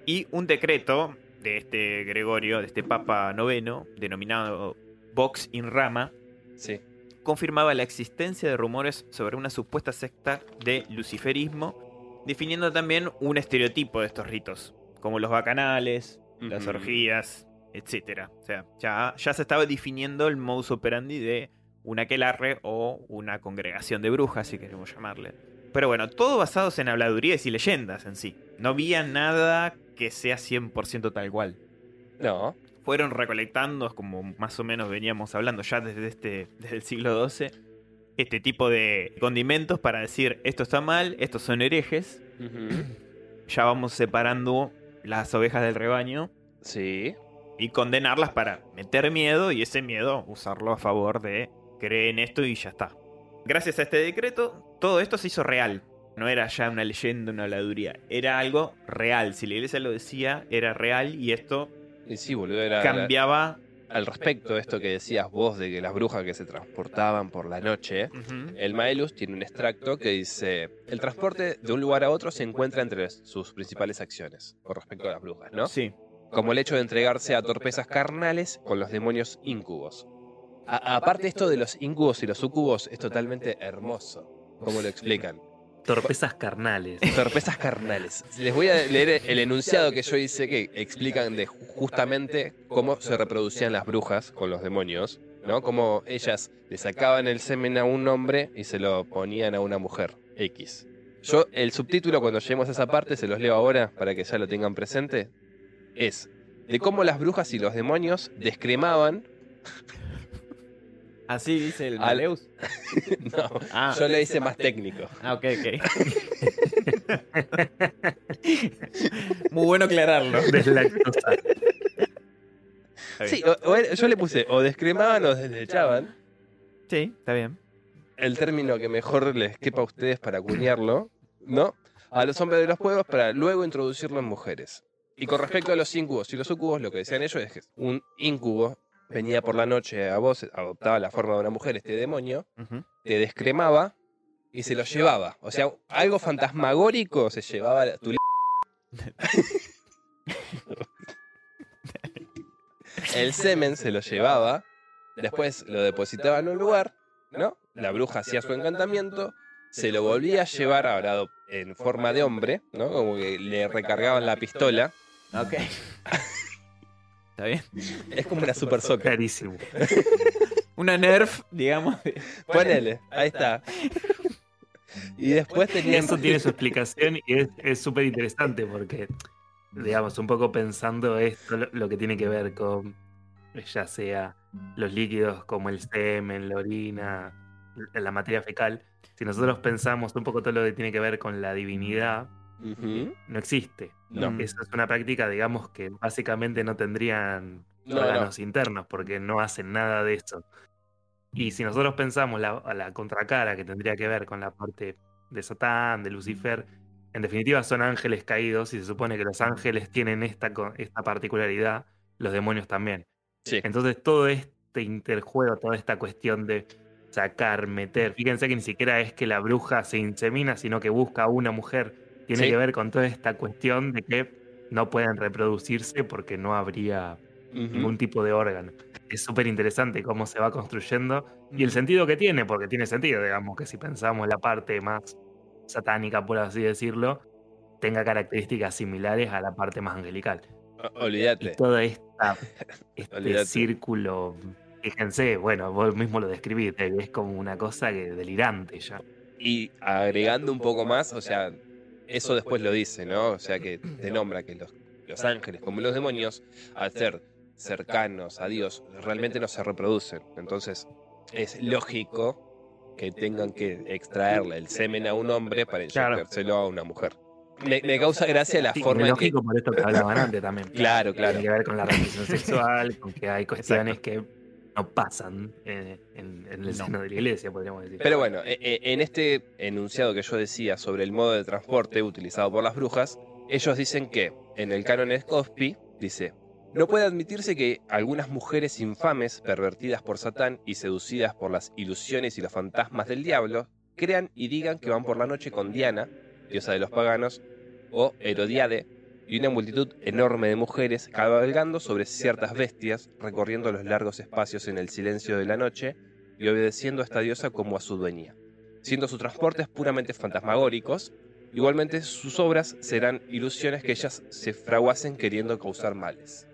Y un decreto de este Gregorio, de este Papa noveno, denominado Vox in Rama, Sí. Confirmaba la existencia de rumores sobre una supuesta secta de luciferismo, definiendo también un estereotipo de estos ritos, como los bacanales, las orgías, etc. O sea, ya, ya se estaba definiendo el modus operandi de un aquelarre o una congregación de brujas, si queremos llamarle. Pero bueno, todo basados en habladurías y leyendas en sí. No había nada que sea 100% tal cual No. Fueron recolectando, como más o menos veníamos hablando ya desde, este, desde el siglo XII, este tipo de condimentos para decir esto está mal, estos son herejes, ya vamos separando las ovejas del rebaño Sí. y condenarlas para meter miedo y ese miedo usarlo a favor de creer en esto y ya está. Gracias a este decreto, todo esto se hizo real. No era ya una leyenda, una habladuría. Era algo real. Si la iglesia lo decía, era real y esto Y sí, boludo, era cambiaba. al respecto de esto que decías vos de que las brujas que se transportaban por la noche. El Maelus tiene un extracto que dice: El transporte de un lugar a otro se encuentra entre sus principales acciones con respecto a las brujas, ¿no? Sí. Como el hecho de entregarse a torpezas carnales con los demonios incubos. A- aparte, esto de los incubos y los sucubos es totalmente hermoso. ¿Cómo lo explican? Torpezas carnales. Torpezas carnales. Les voy a leer el enunciado que yo hice que explican de justamente cómo se reproducían las brujas con los demonios, ¿no? Cómo ellas le sacaban el semen a un hombre y se lo ponían a una mujer, X. Yo, el subtítulo, cuando lleguemos a esa parte, se los leo ahora para que ya lo tengan presente. Es de cómo las brujas y los demonios descremaban. Así dice el Al- Maleus. no, Ah, yo lo hice más técnico. ah, ok, ok. Muy bueno aclararlo. Sí, o- o yo le puse o descremaban o deslechaban. Sí, está bien. El término que mejor les quepa a ustedes para acuñarlo, ¿no? A los hombres de los pueblos para luego introducirlo en mujeres. Y con respecto a los incubos y los sucubos, lo que decían ellos es que un incubo venía por la noche a vos, adoptaba la forma de una mujer, este demonio, te descremaba y se lo llevaba. O sea, algo fantasmagórico se llevaba a tu El semen se lo llevaba, después lo depositaba en un lugar, ¿no? La bruja hacía su encantamiento, se lo volvía a llevar ahora en forma de hombre, ¿no? Como que le recargaban la pistola. Ok. Está bien. Es como una super soccer. Clarísimo. Una nerf, digamos. Ponele, ahí está. Y después tenían. Eso tiene su explicación y es- es súper interesante porque, digamos, un poco pensando esto, lo, lo que tiene que ver con ya sea los líquidos como el semen, la orina, la materia fecal. Si nosotros pensamos un poco todo lo que tiene que ver con la divinidad, No existe. No. Eso es una práctica, digamos, que básicamente no tendrían No, no. órganos internos porque no hacen nada de eso. Y si nosotros pensamos la, a la contracara que tendría que ver con la parte de Satán, de Lucifer, en definitiva son ángeles caídos y se supone que los ángeles tienen esta, esta particularidad, los demonios también. Sí. Entonces todo este interjuego, toda esta cuestión de sacar, meter, fíjense que ni siquiera es que la bruja se insemina, sino que busca a una mujer. Tiene Sí. que ver con toda esta cuestión de que no pueden reproducirse porque no habría ningún tipo de órgano. Es súper interesante cómo se va construyendo y el sentido que tiene, porque tiene sentido, digamos, que si pensamos la parte más satánica, por así decirlo, tenga características similares a la parte más angelical. O- Y Olvídate. todo esta, este círculo, fíjense, bueno, vos mismo lo describiste, es como una cosa que delirante ya. Y agregando un poco más, o sea, eso después lo dice, ¿no? O sea, que te nombra que los, los ángeles, como los demonios, al ser cercanos a Dios, realmente no se reproducen. Entonces, es lógico que tengan que extraerle el semen a un hombre para Claro. inyectárselo a una mujer. Me, me causa gracia la Sí, forma en que... lógico por esto que hablaban antes también. Claro, claro. Tiene que ver con la relación sexual, con que hay cuestiones que no pasan eh, en, en No. seno de la iglesia, podríamos decir. Pero bueno, e- e- en este enunciado que yo decía sobre el modo de transporte utilizado por las brujas, ellos dicen que en el canon Scospi dice, no puede admitirse que algunas mujeres infames, pervertidas por Satán y seducidas por las ilusiones y los fantasmas del diablo, crean y digan que van por la noche con Diana, diosa de los paganos, o Herodiade, y una multitud enorme de mujeres cabalgando sobre ciertas bestias, recorriendo los largos espacios en el silencio de la noche y obedeciendo a esta diosa como a su dueña, siendo sus transportes puramente fantasmagóricos. Igualmente sus obras serán ilusiones que ellas se fraguasen queriendo causar males.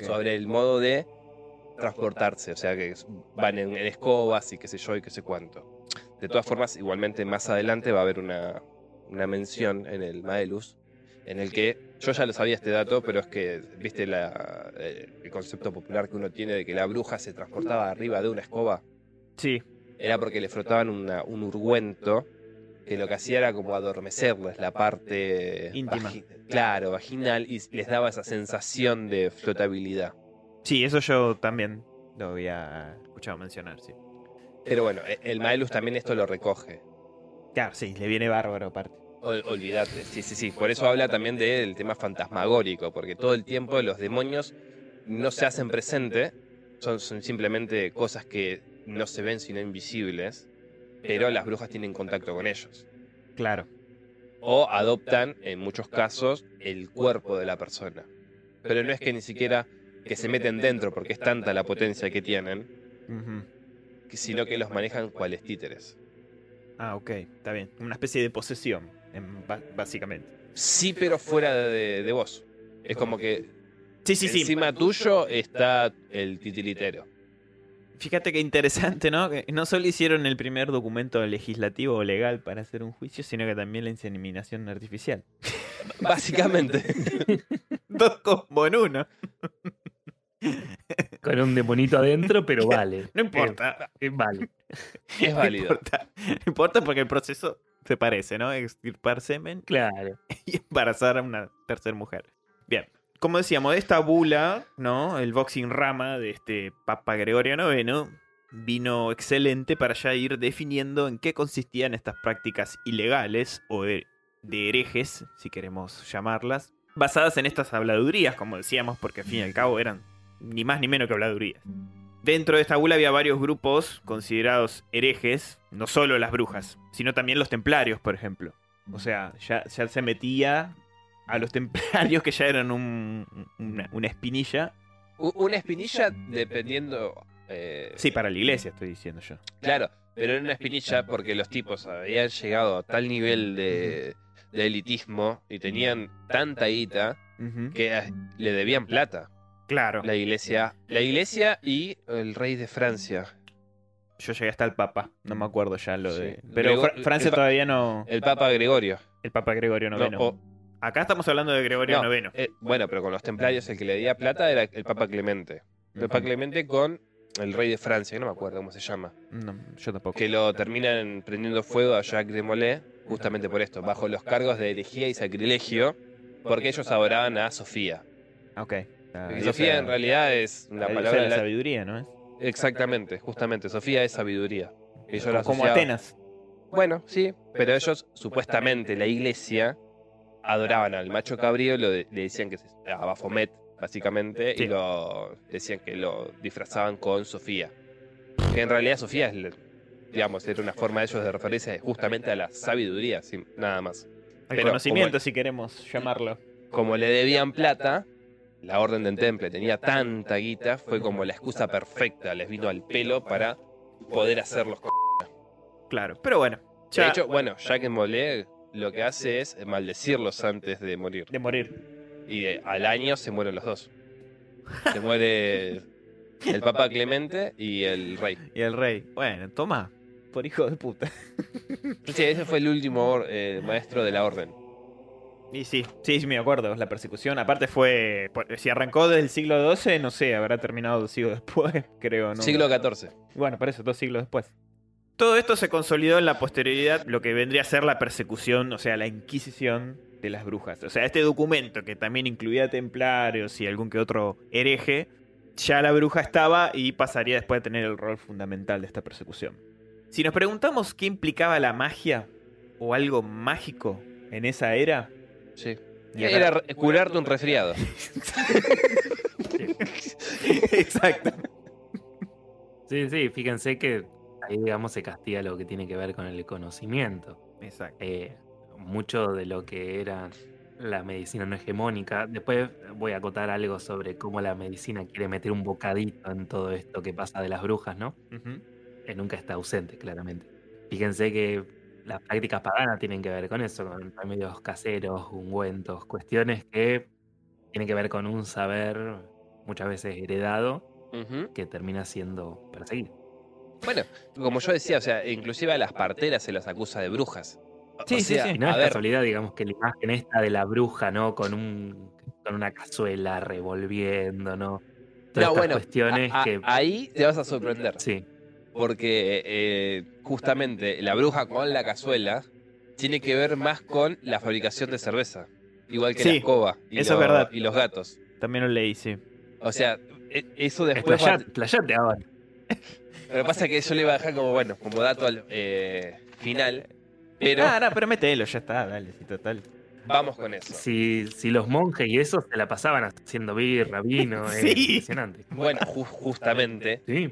Sobre el modo de transportarse, o sea que van en, en escobas y qué sé yo y qué sé cuánto. De todas formas, igualmente más adelante va a haber una, una mención en el Maelus en el que yo ya lo sabía este dato, pero es que, viste, la, eh, el concepto popular que uno tiene de que la bruja se transportaba arriba de una escoba, Sí, era porque le frotaban una- un ungüento que lo que hacía era como adormecerles la parte Íntima. vagi- claro, vaginal y les daba esa sensación de flotabilidad. sí, eso yo también lo había escuchado mencionar, sí. Pero bueno, e- el Maelus también esto lo recoge. Claro, sí, le viene bárbaro aparte. Ol- olvídate, sí, sí, sí. Por eso habla también del tema fantasmagórico, porque todo el tiempo los demonios no se hacen presente, son, son simplemente cosas que no se ven sino invisibles, pero las brujas tienen contacto con ellos. Claro. O adoptan, en muchos casos, el cuerpo de la persona. Pero no es que ni siquiera que se meten dentro, porque es tanta la potencia que tienen, sino que los manejan cuales títeres. Ah, ok, está bien. Una especie de posesión, en- básicamente. Sí, pero fuera de, de vos. Es como que Sí, sí, sí. Encima tuyo está el titiritero. Fíjate qué interesante, ¿no? Que no solo hicieron el primer documento legislativo o legal para hacer un juicio, sino que también la inseminación artificial. Básicamente. Dos combo en uno. Con un demonito adentro, pero vale. No importa. Eh, vale. Es No válido. importa. No importa porque el proceso se parece, ¿no? Extirpar semen Claro. y embarazar a una tercera mujer. Bien. Como decíamos, esta bula, ¿no? El boxing rama de este Papa Gregorio IX vino excelente para ya ir definiendo en qué consistían estas prácticas ilegales o de, de herejes, si queremos llamarlas, basadas en estas habladurías, como decíamos, porque al fin y al cabo eran ni más ni menos que habladurías. Dentro de esta bula había varios grupos considerados herejes, no solo las brujas, sino también los templarios, por ejemplo. O sea, ya, ya se metía a los templarios que ya eran un- una, una espinilla. Una espinilla dependiendo. eh, Sí, para la iglesia estoy diciendo yo. Claro, pero era una espinilla porque los tipos habían llegado a tal nivel de, de elitismo y tenían tanta guita que eh, le debían plata. Claro. La iglesia, la iglesia y el rey de Francia. Yo llegué hasta el Papa, no me acuerdo ya lo Sí. de... Pero Fra- Francia el todavía no... El Papa Gregorio. El Papa Gregorio No, IX. o- Acá estamos hablando de Gregorio no, IX. eh, bueno, pero con los templarios el que le día plata era el Papa Clemente. El Papa. Clemente con el rey de Francia, que no me acuerdo cómo se llama. No, yo tampoco. Que lo terminan prendiendo fuego a Jacques de Molay justamente por esto, bajo los cargos de herejía y sacrilegio, porque ellos adoraban a Sofía. Ok. Diosa- Sofía en realidad es la palabra de sabiduría, ¿no es? Exactamente, justamente. Sofía es sabiduría. Ellos la Como asociaban- Atenas. Bueno, sí, pero ellos supuestamente, la iglesia, adoraban al macho cabrío, lo de- le decían que es a Baphomet, básicamente, Sí. y lo decían que lo disfrazaban con Sofía. Que en realidad Sofía es, digamos, era una forma de ellos de referirse justamente a la sabiduría, sin nada más. El Pero conocimiento, como- si queremos llamarlo. Como le debían plata, la orden del temple tenía tanta guita, fue como la excusa perfecta, les vino al pelo para poder hacerlos. Claro. Pero bueno. De Ya hecho, bueno, Jacques Mollet lo que hace es maldecirlos antes de morir. de morir. Y de- al año se mueren los dos. Se muere el Papa Clemente y el rey. Y el rey. Bueno, toma. Por hijo de puta. Sí, ese fue el último eh, maestro de la orden. Y sí, sí, me acuerdo. La persecución, aparte fue. Si arrancó del siglo XII, no sé, habrá terminado dos siglos después, creo, ¿no? Siglo XIV. Bueno, por eso, dos siglos después. Todo esto se consolidó en la posterioridad, lo que vendría a ser la persecución, o sea, la Inquisición de las brujas. O sea, este documento que también incluía templarios y algún que otro hereje, ya la bruja estaba y pasaría después a tener el rol fundamental de esta persecución. Si nos preguntamos qué implicaba la magia o algo mágico en esa era, Sí. Y Era re- curarte un resfriado. Exacto. Sí, sí, fíjense que ahí, digamos, se castiga lo que tiene que ver con el conocimiento. Exacto. Eh, mucho de lo que era la medicina no hegemónica. Después voy a acotar algo sobre cómo la medicina quiere meter un bocadito en todo esto que pasa de las brujas, ¿no? Que nunca está ausente, claramente. Fíjense que las prácticas paganas tienen que ver con eso, con remedios caseros, ungüentos, cuestiones que tienen que ver con un saber muchas veces heredado que termina siendo perseguido. Bueno, como yo decía, o sea, inclusive a las parteras se las acusa de brujas. Sí, sí, sea, sí. No es ver, casualidad, digamos, que la imagen esta de la bruja, ¿no? Con un con una cazuela revolviendo, ¿no? Todas no, estas bueno, cuestiones a- a- que. ahí te vas a sorprender. Sí, Porque eh, justamente la bruja con la cazuela tiene que ver más con la fabricación de cerveza. Igual que Sí, la escoba y, eso es los- verdad. y los gatos. También lo leí, sí. O sea, e- eso después... va- explayate, explayate ahora. Lo que pasa es que yo le iba a dejar como, bueno, como dato al eh, final. Pero Ah, no, pero mételo, ya está, dale, sí, total. Vamos con eso. Si, si los monjes y eso se la pasaban haciendo birra, vino, es Sí. impresionante. Bueno, ju- justamente Sí,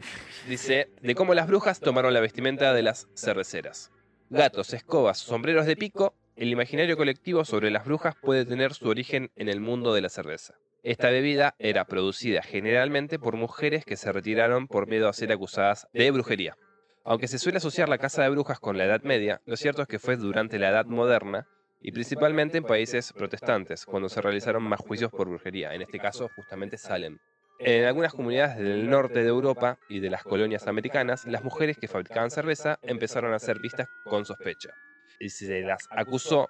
dice de cómo las brujas tomaron la vestimenta de las cerveceras. Gatos, escobas, sombreros de pico, el imaginario colectivo sobre las brujas puede tener su origen en el mundo de la cerveza. Esta bebida era producida generalmente por mujeres que se retiraron por miedo a ser acusadas de brujería. Aunque se suele asociar la caza de brujas con la Edad Media, lo cierto es que fue durante la Edad Moderna y principalmente en países protestantes, cuando se realizaron más juicios por brujería, en este caso justamente Salem. En algunas comunidades del norte de Europa y de las colonias americanas, las mujeres que fabricaban cerveza empezaron a ser vistas con sospecha y se las acusó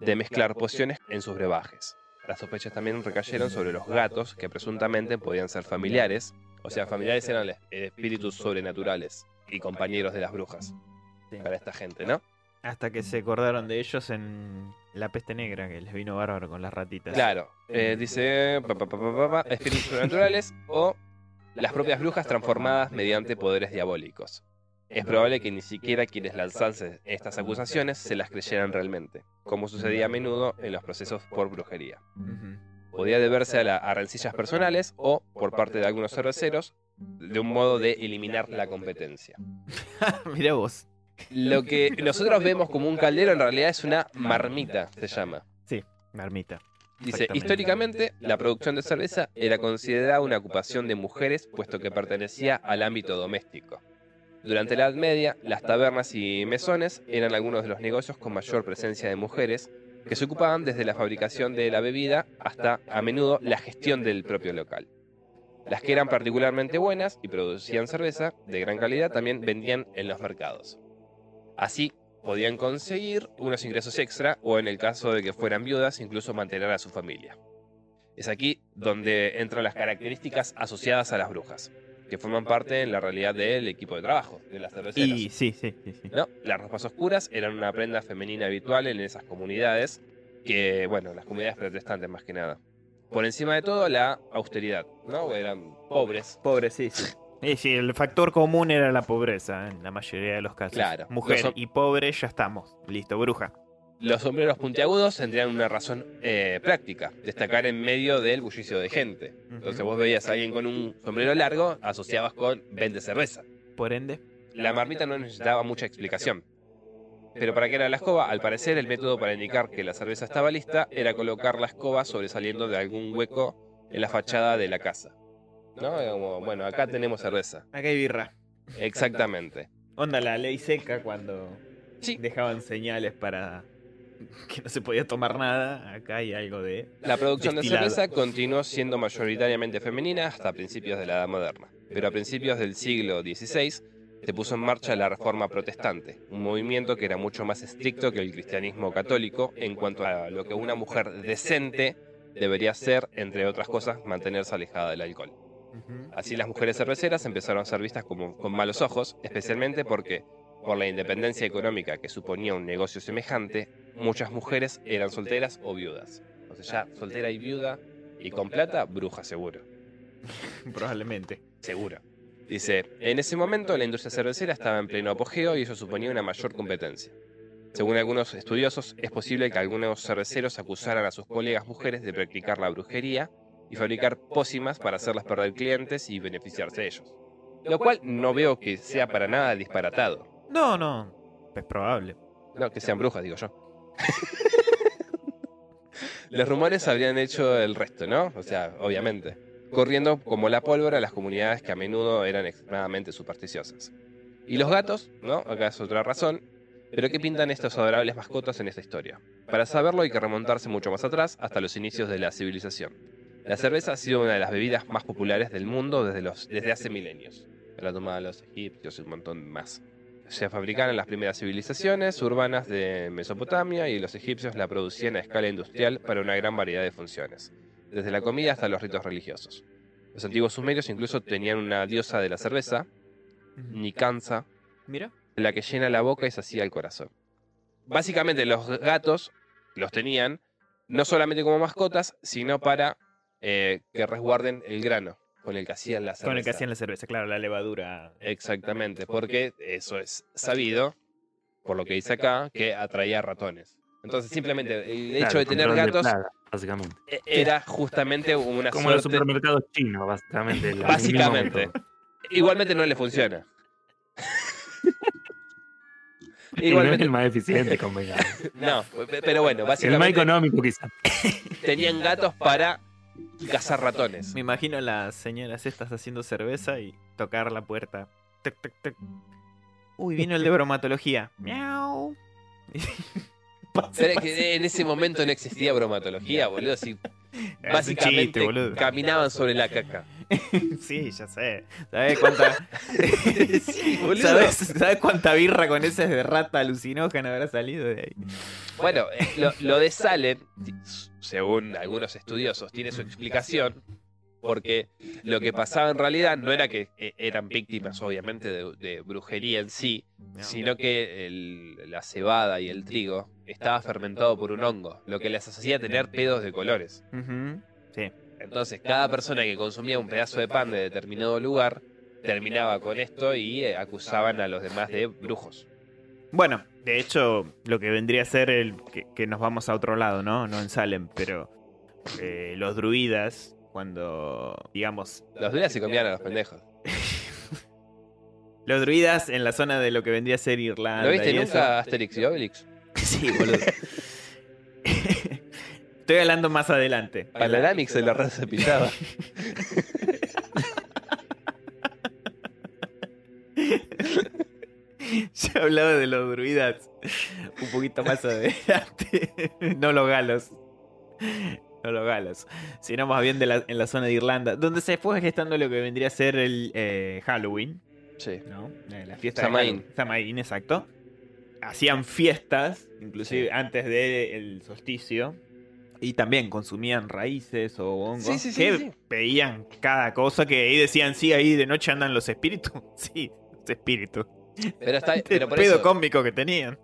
de mezclar pociones en sus brebajes. Las sospechas también recayeron sobre los gatos, que presuntamente podían ser familiares, o sea, familiares eran espíritus sobrenaturales y compañeros de las brujas para esta gente, ¿no? Hasta que se acordaron de ellos en la peste negra, que les vino bárbaro con las ratitas. Claro, eh, dice pa, pa, pa, pa, pa, pa, espíritus sobrenaturales o las propias brujas transformadas mediante poderes diabólicos. Es probable que ni siquiera quienes lanzase estas acusaciones se las creyeran realmente, como sucedía a menudo en los procesos por brujería. Podía deberse a, la- a rencillas personales o, por parte de algunos cerveceros, de un modo de eliminar la competencia. Mirá vos. Lo que nosotros vemos como un caldero en realidad es una marmita, se llama. Marmita. Dice, históricamente, la producción de cerveza era considerada una ocupación de mujeres, puesto que pertenecía al ámbito doméstico. Durante la Edad Media, las tabernas y mesones eran algunos de los negocios con mayor presencia de mujeres, que se ocupaban desde la fabricación de la bebida hasta, a menudo, la gestión del propio local. Las que eran particularmente buenas y producían cerveza de gran calidad también vendían en los mercados. Así, podían conseguir unos ingresos extra o en el caso de que fueran viudas, incluso mantener a su familia. Es aquí donde entran las características asociadas a las brujas, que forman parte en la realidad del equipo de trabajo, de las cerveceras. Y sí, sí, sí, sí. ¿no? Las ropas oscuras eran una prenda femenina habitual en esas comunidades, que, bueno, las comunidades protestantes más que nada. Por encima de todo, la austeridad, ¿no? Eran pobres. Pobre, sí, sí. Sí, el factor común era la pobreza en la mayoría de los casos. Claro. Mujer y pobre, ya estamos. Listo, bruja. Los sombreros puntiagudos tendrían una razón eh, práctica, destacar en medio del bullicio de gente. Entonces vos veías a alguien con un sombrero largo, asociabas con vende cerveza. Por ende, La marmita no necesitaba mucha explicación. Pero para qué era la escoba, al parecer el método para indicar que la cerveza estaba lista era colocar la escoba sobresaliendo de algún hueco en la fachada de la casa. ¿No? Como, bueno, acá tenemos cerveza. acá hay birra. Exactamente. Onda la ley seca cuando Sí. dejaban señales para que no se podía tomar nada. Acá hay algo de. La producción de cerveza continuó siendo mayoritariamente femenina hasta principios de la Edad Moderna, pero a principios del siglo XVI se puso en marcha la Reforma Protestante, un movimiento que era mucho más estricto que el cristianismo católico en cuanto a lo que una mujer decente debería ser, entre otras cosas, mantenerse alejada del alcohol. Así las mujeres cerveceras empezaron a ser vistas como, con malos ojos, especialmente porque, por la independencia económica que suponía un negocio semejante, muchas mujeres eran solteras o viudas. O sea, ya soltera y viuda y con plata, bruja seguro. Probablemente. Seguro. Dice, en ese momento la industria cervecera estaba en pleno apogeo y eso suponía una mayor competencia. Según algunos estudiosos, es posible que algunos cerveceros acusaran a sus colegas mujeres de practicar la brujería y fabricar pócimas para hacerlas perder clientes y beneficiarse de ellos. Lo cual no veo que sea para nada disparatado. No, no. Es probable. No, que sean brujas, digo yo. Los rumores habrían hecho el resto, ¿no? O sea, obviamente. Corriendo como la pólvora a las comunidades que a menudo eran extremadamente supersticiosas. Y los gatos, ¿no? Acá es otra razón. Pero ¿qué pintan estos adorables mascotas en esta historia? Para saberlo hay que remontarse mucho más atrás, hasta los inicios de la civilización. La cerveza ha sido una de las bebidas más populares del mundo desde, los, desde hace milenios. La tomaban los egipcios y un montón más. Se fabricaban en las primeras civilizaciones urbanas de Mesopotamia y los egipcios la producían a escala industrial para una gran variedad de funciones, desde la comida hasta los ritos religiosos. Los antiguos sumerios incluso tenían una diosa de la cerveza, Nikansa, Mira. la que llena la boca y sacía el corazón. Básicamente los gatos los tenían no solamente como mascotas, sino para eh, que resguarden el grano con el que hacían la cerveza. Con el que hacían la cerveza, claro, la levadura. Exactamente, porque eso es sabido, por lo que dice acá, que atraía ratones. Entonces simplemente el hecho de tener gatos plaga, básicamente. e- era justamente una Como los suerte. supermercados chinos, básicamente. Básicamente. Igualmente no le funciona. Y no es Igualmente, el más eficiente, convengamos. no, pe- pero bueno, El más básicamente económico, quizás. tenían gatos para cazar ratones. Me imagino las señoras estas haciendo cerveza y tocar la puerta. Tuc, tuc, tuc. Uy, vino el de bromatología. Miau. Pase, Pero es pase. que en ese momento no existía bromatología, boludo. Si Básicamente chiste, caminaban sobre la caca. Sí, ya sé. ¿Sabes cuánta, Sí, boludo. ¿sabes, sabes cuánta birra con ese de rata alucinógena habrá salido de ahí? Bueno, eh, lo, lo de Salem, según algunos estudiosos, tiene su explicación. Porque lo que pasaba en realidad no era que eh, eran víctimas, obviamente, de, de brujería en sí, sino que el- la cebada y el trigo estaba fermentado por un hongo, lo que les hacía tener pedos de colores. Sí. Entonces, cada persona que consumía un pedazo de pan de determinado lugar terminaba con esto y eh, acusaban a los demás de brujos. Bueno, de hecho, lo que vendría a ser el que, que nos vamos a otro lado, ¿no? No en Salem, pero eh, los druidas, cuando, digamos, Los druidas se comían a los pendejos. los druidas en la zona de lo que vendría a ser Irlanda. ¿Lo viste y nunca, Asterix y Obelix? eso. Sí, boludo. Estoy hablando más adelante. Panoramix de la red cepillada. Yo hablaba de los druidas un poquito más adelante. no los galos. No los galos. Sino más bien de la- en la zona de Irlanda. Donde se fue gestando lo que vendría a ser el eh, Halloween. Sí. ¿no? Eh, La fiesta de. Samhain, exacto. Hacían fiestas, inclusive Sí. antes del solsticio. Y también consumían raíces o hongos. Sí, sí, sí, que veían cada cosa que ahí decían, sí, ahí de noche andan los espíritus. Sí, los espíritus. Pero, está, pero por pedo eso, cómico que tenían.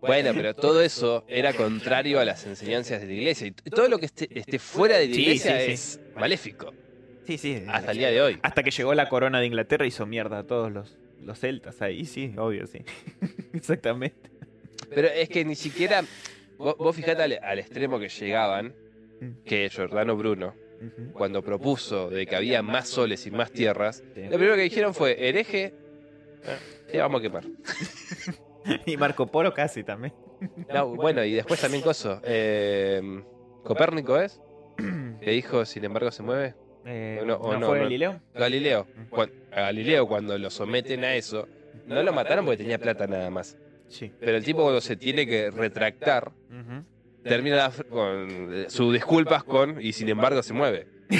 Bueno, pero todo eso era contrario a las enseñanzas de la iglesia. Y todo lo que esté, esté fuera de la iglesia sí, sí. es maléfico. Sí, sí. Hasta el día de hoy. Hasta que llegó la corona de Inglaterra y hizo mierda a todos los, los celtas ahí, sí, obvio, sí. Exactamente. Pero es que ni siquiera. Vos, vos fijate al, al extremo que llegaban, que Giordano Bruno, cuando propuso de que había más soles y más tierras, lo primero que dijeron fue: hereje, eh, te vamos a quemar. Y Marco Polo casi también. No, bueno, y después también Coso. eh, Copérnico es, que dijo, sin embargo, se mueve. Eh, no- o ¿no no, fue. Galileo? Galileo. A Galileo, cuando lo someten a eso, no lo mataron porque tenía plata nada más. Sí. Pero el tipo, cuando se tiene que retractar, termina con eh, sus disculpas con, y sin embargo, se mueve.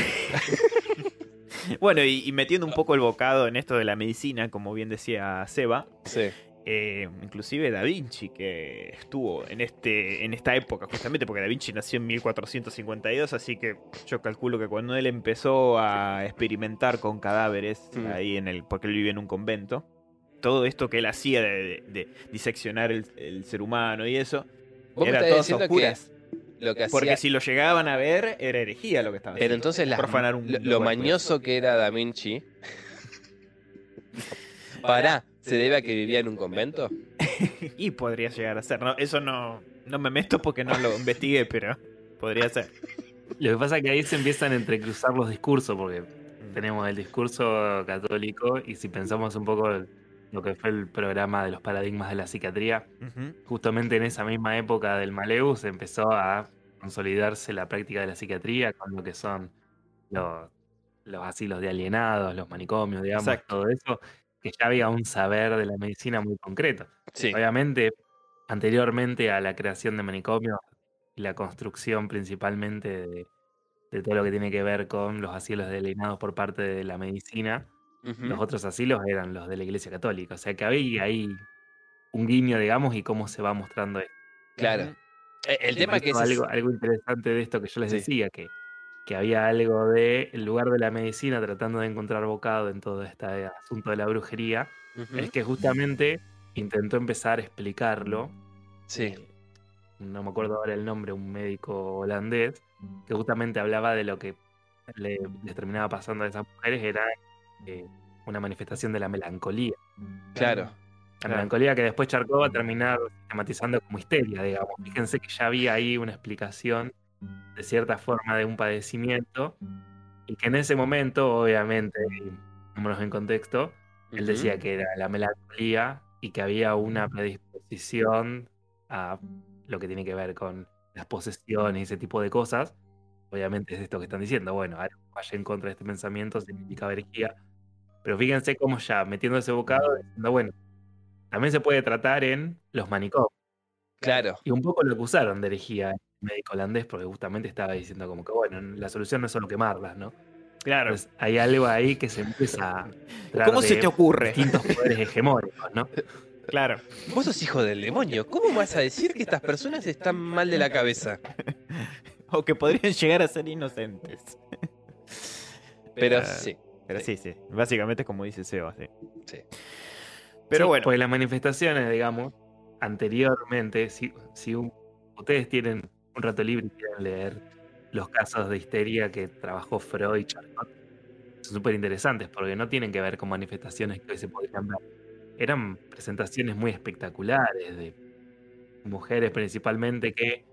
Bueno, y, y metiendo un poco el bocado en esto de la medicina, como bien decía Seba, Sí. Eh, inclusive Da Vinci, que estuvo en, este, en esta época justamente, porque Da Vinci nació en 1452, así que yo calculo que cuando él empezó a experimentar con cadáveres, Mm. ahí en el, porque él vivía en un convento, todo esto que él hacía de, de- de diseccionar el, el ser humano y eso, Vos era todo oscuras. que lo que Porque hacía... si lo llegaban a ver, era herejía lo que estaba Pero haciendo. entonces las- Profanar un lo, lo mañoso que era Da Vinci... Pará, ¿se debe a que vivía en un convento? Y podría llegar a ser. No, eso no, no me meto porque no lo investigué, pero podría ser. Lo que pasa es que ahí se empiezan a entrecruzar los discursos, porque tenemos el discurso católico y si pensamos un poco lo que fue el programa de los paradigmas de la psiquiatría, justamente en esa misma época del Maleus empezó a consolidarse la práctica de la psiquiatría con lo que son los, los asilos de alienados, los manicomios, digamos, Exacto. todo eso, que ya había un saber de la medicina muy concreto. Sí. Obviamente, anteriormente a la creación de manicomios y la construcción principalmente de, de todo lo que tiene que ver con los asilos de alienados por parte de la medicina, los otros asilos eran los de la Iglesia Católica. O sea que había ahí un guiño, digamos, y cómo se va mostrando esto. Claro. Eh, El tema que es... algo, algo interesante de esto que yo les Sí. decía, que, que había algo de el lugar de la medicina tratando de encontrar bocado en todo este asunto de la brujería, es que justamente intentó empezar a explicarlo. Sí. eh, no me acuerdo ahora el nombre, un médico holandés, que justamente hablaba de lo que le, les terminaba pasando a esas mujeres, era eh, una manifestación de la melancolía. Claro. La Claro. melancolía que después Charcot va a terminar sistematizando como histeria, digamos. Fíjense que ya había ahí una explicación de cierta forma de un padecimiento y que en ese momento, obviamente, pongámonos en contexto, él decía que era la melancolía y que había una predisposición a lo que tiene que ver con las posesiones y ese tipo de cosas. Obviamente es esto que están diciendo. Bueno, que vaya en contra de este pensamiento significa herejía. Pero fíjense cómo ya metiendo ese bocado, diciendo, bueno, también se puede tratar en los manicomios. Claro. Y un poco lo acusaron de herejía médico holandés porque justamente estaba diciendo como que, bueno, la solución no es solo quemarlas, ¿no? Claro. Entonces, hay algo ahí que se empieza a... ¿Cómo se te ocurre? Distintos poderes hegemónicos, ¿no? Claro. Vos sos hijo del demonio. ¿Cómo vas a decir que estas personas están mal de la cabeza? O que podrían llegar a ser inocentes. Pero sí. Pero sí, sí. Básicamente es como dice Seba, sí. Sí. Pero Sí, bueno. Porque las manifestaciones, digamos, anteriormente, si, si un- ustedes tienen un rato libre y quieren leer los casos de histeria que trabajó Freud y Charcot, son súper interesantes porque no tienen que ver con manifestaciones que hoy se podrían ver. Eran presentaciones muy espectaculares de mujeres principalmente que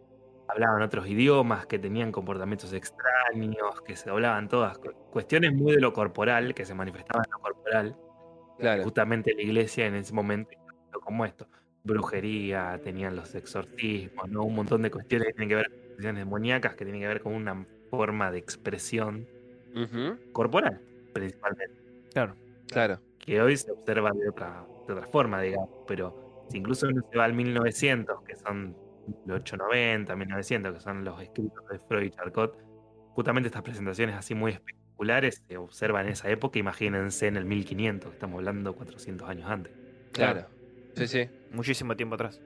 hablaban otros idiomas, que tenían comportamientos extraños, que se hablaban todas cu- cuestiones muy de lo corporal, que se manifestaban en lo corporal Claro. justamente la iglesia en ese momento como esto. Brujería, tenían los exorcismos, ¿no? Un montón de cuestiones que tienen que ver con cuestiones demoníacas, que tienen que ver con una forma de expresión corporal, principalmente, Claro. Claro. que hoy se observa de otra, de otra forma, digamos, pero si incluso uno se va al 1900, que son los 890, 1900, que son los escritos de Freud y Charcot, justamente estas presentaciones así muy espectaculares se observan en esa época, imagínense en el 1500, estamos hablando 400 años antes. Claro. Sí, sí. Muchísimo tiempo atrás.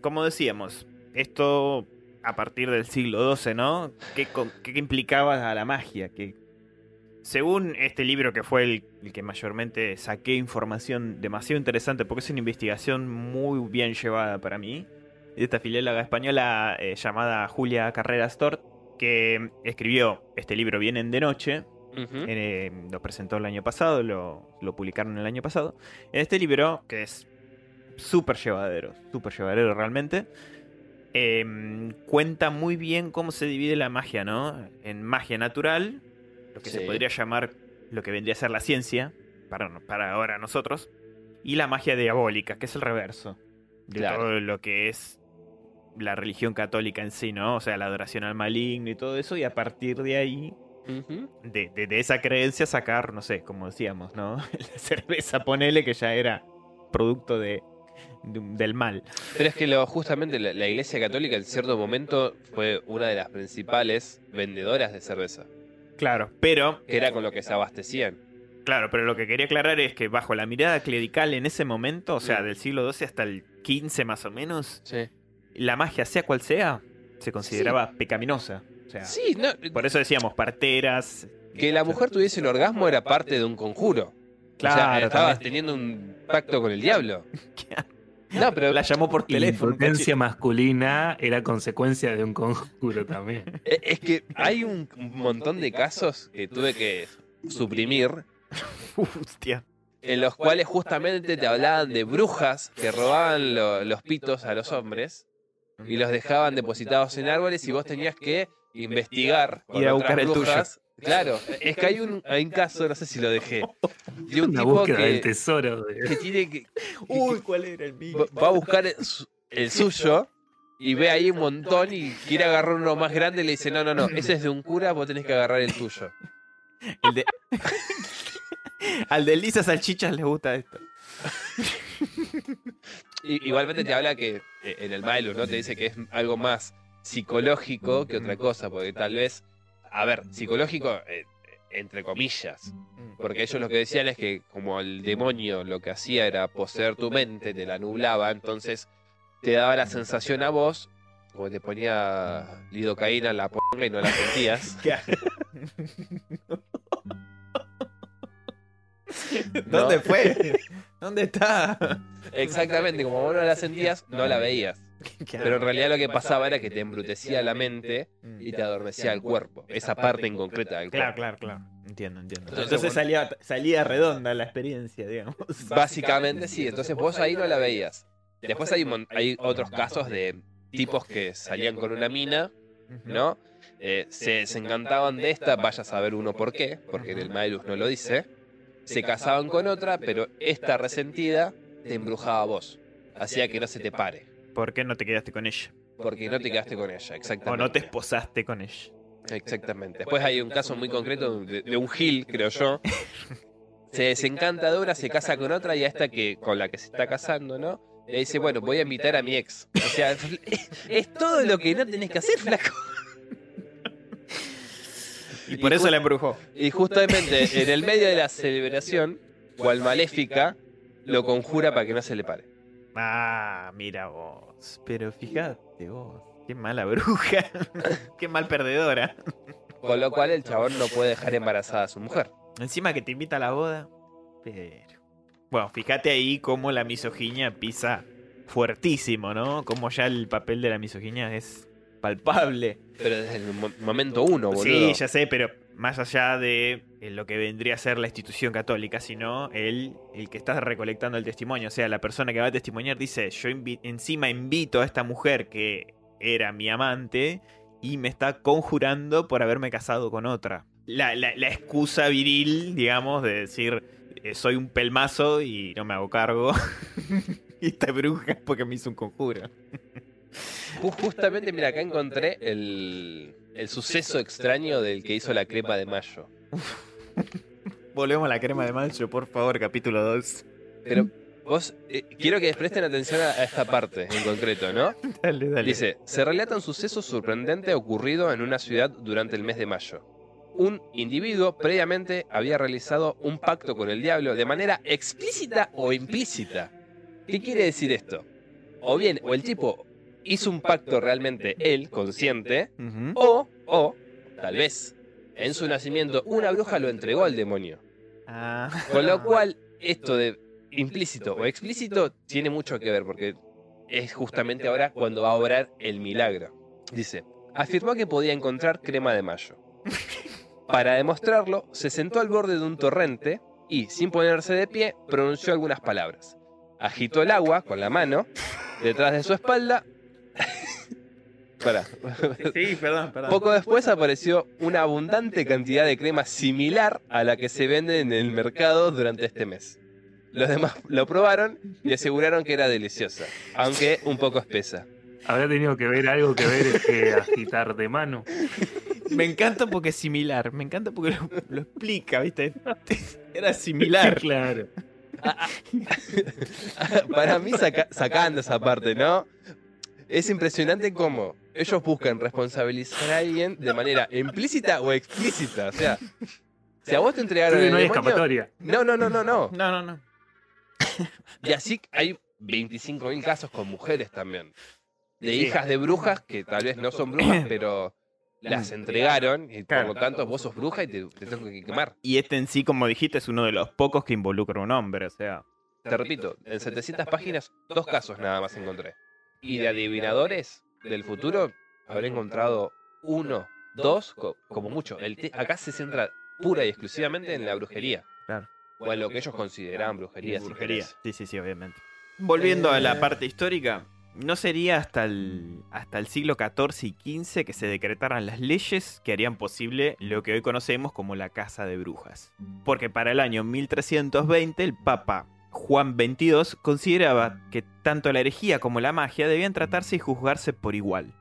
Como decíamos, esto a partir del siglo XII, ¿no? ¿Qué, qué implicaba a la magia? Que según este libro que fue el, el que mayormente saqué información demasiado interesante, porque es una investigación muy bien llevada para mí, de esta filóloga española eh, llamada Julia Carreras Tort, que escribió este libro Vienen de Noche, eh, lo presentó el año pasado, lo, lo publicaron el año pasado. En este libro, que es súper llevadero, súper llevadero realmente, eh, cuenta muy bien cómo se divide la magia, ¿no? En magia natural, lo que se podría llamar lo que vendría a ser la ciencia, para, para ahora nosotros, y la magia diabólica, que es el reverso de Claro. todo lo que es la religión católica en sí, ¿no? O sea, la adoración al maligno y todo eso, y a partir de ahí de, de- de esa creencia sacar, no sé, como decíamos, ¿no? La cerveza, ponele que ya era producto de- del mal. Pero es que lo, justamente la, la Iglesia Católica en cierto momento fue una de las principales vendedoras de cerveza, Claro, pero, que era con lo que se abastecían. claro, pero lo que quería aclarar es que bajo la mirada clerical en ese momento, o sea, Mm. del siglo XII hasta el XV más o menos, Sí. la magia, sea cual sea, se consideraba pecaminosa. O sea, Sí, no, por eso decíamos parteras. que la mujer tuviese el orgasmo era parte de un conjuro. O sea, Claro, estabas también. teniendo un pacto con el diablo. No, pero La llamó por Y la teléfono. impotencia masculina era consecuencia de un conjuro también. e- es que hay un montón de casos que tuve que suprimir Hostia. en los cuales justamente te hablaban de brujas que robaban lo- los pitos a los hombres y los dejaban depositados en árboles y vos tenías que investigar con Ir a otras buscar el tuyo. brujas. Claro, es que hay un, hay un caso, no sé si lo dejé, de un Una tipo búsqueda del que, tesoro. de- que tiene que, Uy, ¿cuál era el mío? va a buscar el, su- el suyo y ve ahí un montón y quiere agarrar uno más grande y le dice, no, no, no, ese es de un cura, vos tenés que agarrar el tuyo. El de... Al de Lisa Salchichas le gusta esto. Y- igualmente te habla que eh, en el Malus, ¿no? Te dice que es algo más psicológico que otra cosa, porque tal vez, a ver, psicológico eh, entre comillas, porque ellos lo que decían es que como el demonio lo que hacía era poseer tu mente, te la nublaba, entonces te daba la sensación a vos, como te ponía lidocaína en la ponga y no la sentías. ¿Dónde fue? ¿Dónde está? Exactamente, como vos no la sentías, no la veías. Pero en realidad lo que pasaba era que te embrutecía la mente y te adormecía el cuerpo, esa parte en concreta del Claro, cuerpo. claro, claro. Entiendo, entiendo. Entonces, Entonces bueno. salía, salía redonda la experiencia, digamos. Básicamente sí, entonces vos ahí no la veías. Después hay, hay otros casos de tipos que salían con una mina, ¿no? Eh, se, se encantaban de esta, vaya a saber uno por qué, porque en el Maelus no lo dice. Se casaban con otra, pero esta resentida te embrujaba a vos. Hacía que no se te pare, ¿Por qué no te quedaste con ella? porque no te quedaste con ella, O exactamente. no te esposaste con ella. Exactamente. Después hay un caso muy concreto de, de un Gil, creo yo, se desencanta de una, se casa con otra y a esta que con la que se está casando, ¿no? Le dice, bueno, voy a invitar a mi ex. O sea, es todo lo que no tenés que hacer, flaco. Y por eso la embrujó. Y justamente en el medio de la celebración, cual maléfica, lo conjura para que no se le pare. Ah, mira vos. Pero fíjate vos. Qué mala bruja. Qué mal perdedora. Con lo cual el chabón no puede dejar embarazada a su mujer. Encima que te invita a la boda. Pero. Bueno, fíjate ahí cómo la misoginia pisa fuertísimo, ¿no? Cómo ya el papel de la misoginia es palpable. Pero desde el mo- momento uno, boludo. Sí, ya sé, pero más allá de eh, lo que vendría a ser la institución católica, sino el, el que está recolectando el testimonio. O sea, la persona que va a testimoniar dice, yo invi- encima invito a esta mujer que era mi amante y me está conjurando por haberme casado con otra. La, la- la excusa viril, digamos, de decir, eh, soy un pelmazo y no me hago cargo. y esta bruja es porque me hizo un conjuro. Ju- Justamente, mira, acá encontré el, el suceso extraño del que hizo la crepa de mayo. Volvemos a la crema de mayo, por favor, capítulo 2. Pero vos, eh, quiero que presten atención a, esta parte en concreto, ¿no? Dale, dale. Dice, se relata un suceso sorprendente ocurrido en una ciudad durante el mes de mayo. Un individuo previamente había realizado un pacto con el diablo de manera explícita o implícita. ¿Qué quiere decir esto? O bien, o el tipo hizo un pacto realmente él, consciente, o, o, tal vez, en su nacimiento una bruja lo entregó al demonio. Ah. Con lo cual, esto de implícito o explícito tiene mucho que ver, porque es justamente ahora cuando va a obrar el milagro. Dice, afirmó que podía encontrar crema de mayo. Para demostrarlo, se sentó al borde de un torrente y, sin ponerse de pie, pronunció algunas palabras. Agitó el agua con la mano detrás de su espalda. Pará. Sí, perdón, perdón. Poco después apareció una abundante cantidad de crema similar a la que se vende en el mercado durante este mes. Los demás lo probaron y aseguraron que era deliciosa, aunque un poco espesa. Habrá tenido que ver algo que ver este agitar de mano. Me encanta porque es similar. Me encanta porque lo, lo explica, ¿viste? Era similar. Claro. Para mí, saca- sacando esa parte, ¿no? Es impresionante cómo ellos buscan responsabilizar a alguien de manera implícita o explícita. O sea, si a vos te entregaron no hay demonio- escapatoria. No, no, no, no, no. No, no, no. Y así hay 25.000 casos con mujeres también. De hijas de brujas que tal vez no son brujas, pero las entregaron y Claro. por lo tanto vos sos bruja y te, te tengo que quemar. Y este en sí, como dijiste, es uno de los pocos que involucra a un hombre. O sea, Te repito, en 700 páginas, dos casos nada más encontré. Y de adivinadores del futuro, habré encontrado uno, dos, co- como mucho. El te- acá se centra pura y exclusivamente en la brujería. Claro. O en lo que ellos consideraban brujería. si brujería. querés. Sí, sí, sí, obviamente. Volviendo a Eh. la parte histórica, no sería hasta el, hasta el siglo XIV y XV que se decretaran las leyes que harían posible lo que hoy conocemos como la Casa de Brujas. Porque para el año 1320 el Papa Juan XXII consideraba que tanto la herejía como la magia debían tratarse y juzgarse por igual,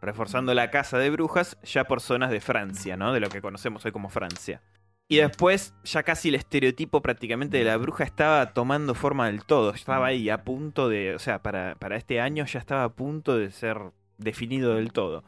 reforzando la Casa de Brujas ya por zonas de Francia, ¿no? De lo que conocemos hoy como Francia. Y después, ya casi el estereotipo prácticamente de la bruja estaba tomando forma del todo. Estaba ahí a punto de. O sea, para, para este año ya estaba a punto de ser definido del todo.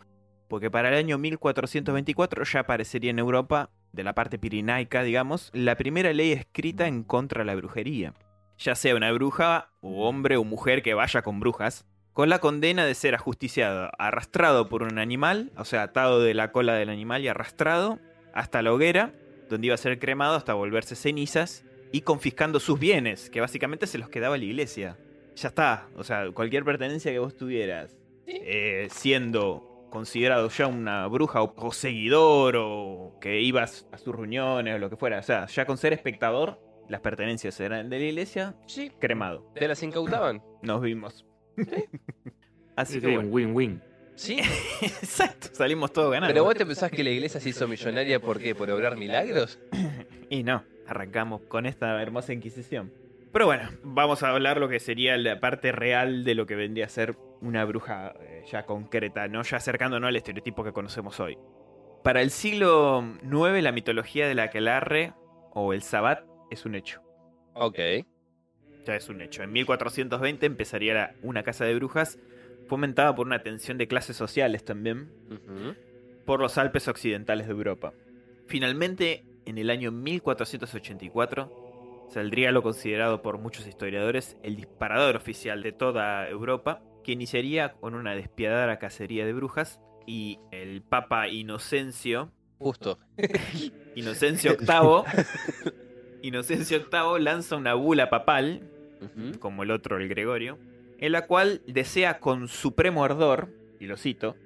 Porque para el año 1424 ya aparecería en Europa, de la parte pirinaica, digamos, la primera ley escrita en contra de la brujería. Ya sea una bruja, o hombre o mujer que vaya con brujas, con la condena de ser ajusticiado, arrastrado por un animal, o sea, atado de la cola del animal y arrastrado hasta la hoguera, donde iba a ser cremado hasta volverse cenizas, y confiscando sus bienes, que básicamente se los quedaba la iglesia. Ya está, o sea, cualquier pertenencia que vos tuvieras, eh, siendo considerado ya una bruja o, o seguidor, o que ibas a sus reuniones o lo que fuera, o sea, ya con ser espectador, las pertenencias eran de la iglesia, Sí, cremado. te las incautaban. Nos vimos. Así Sí, que win-win. Sí, Exacto, salimos todos ganando. pero vos te pensás que la iglesia se hizo millonaria por qué? ¿Por obrar milagros? Y no, arrancamos con esta hermosa Inquisición. Pero bueno, vamos a hablar lo que sería la parte real de lo que vendría a ser una bruja eh, ya concreta, no ya acercándonos al estereotipo que conocemos hoy. Para el siglo IX, la mitología de la aquelarre o el sabbat es un hecho. Ok. Ya es un hecho. En 1420 empezaría la- una casa de brujas fomentada por una tensión de clases sociales también por los Alpes occidentales de Europa. Finalmente, en el año 1484, saldría lo considerado por muchos historiadores el disparador oficial de toda Europa, que iniciaría con una despiadada cacería de brujas y el Papa Inocencio, Justo. Inocencio VIII, Inocencio VIII lanza una bula papal como el otro, el Gregorio, en la cual desea con supremo ardor, y lo cito,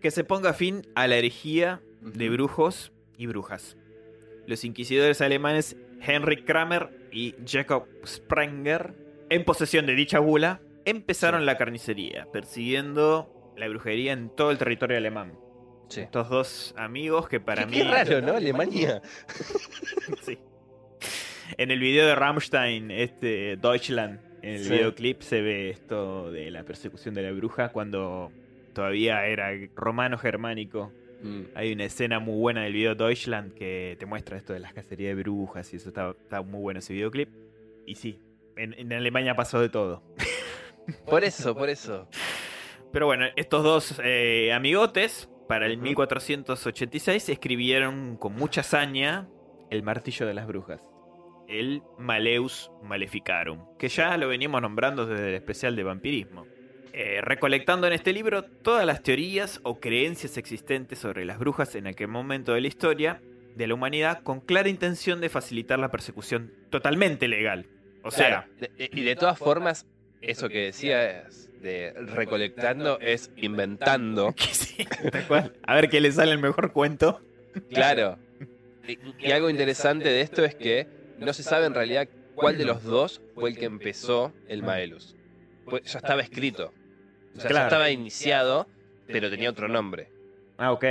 que se ponga fin a la herejía de brujos y brujas. Los inquisidores alemanes Henrik Kramer y Jacob Sprenger, en posesión de dicha bula, empezaron Sí. la carnicería, persiguiendo la brujería en todo el territorio alemán. Sí. Estos dos amigos que para Qué- mí... Qué raro, ¿no? Alemania. Sí. En el video de Rammstein, este Deutschland, en el Sí. videoclip se ve esto de la persecución de la bruja cuando todavía era romano-germánico. Mm. Hay una escena muy buena del video Deutschland que te muestra esto de las cacerías de brujas y eso está, está muy bueno ese videoclip. Y sí, en, en Alemania pasó de todo. Por eso, por eso. Pero bueno, estos dos eh, amigotes, para el Ujú. 1486, escribieron con mucha hazaña El martillo de las brujas. El Maleus Maleficarum, que ya lo veníamos nombrando desde el especial de vampirismo. Eh, recolectando en este libro todas las teorías o creencias existentes sobre las brujas en aquel momento de la historia de la humanidad con clara intención de facilitar la persecución totalmente legal. O sea, Claro, y de todas formas, eso que decías de recolectando es inventando. sí, a ver qué le sale el mejor cuento. Claro. Y, y algo interesante de esto es que no se sabe en realidad cuál de los dos fue el que empezó el Maelus. Pues ya estaba escrito. O sea, Claro. ya estaba iniciado, pero tenía otro nombre. Ah, ok.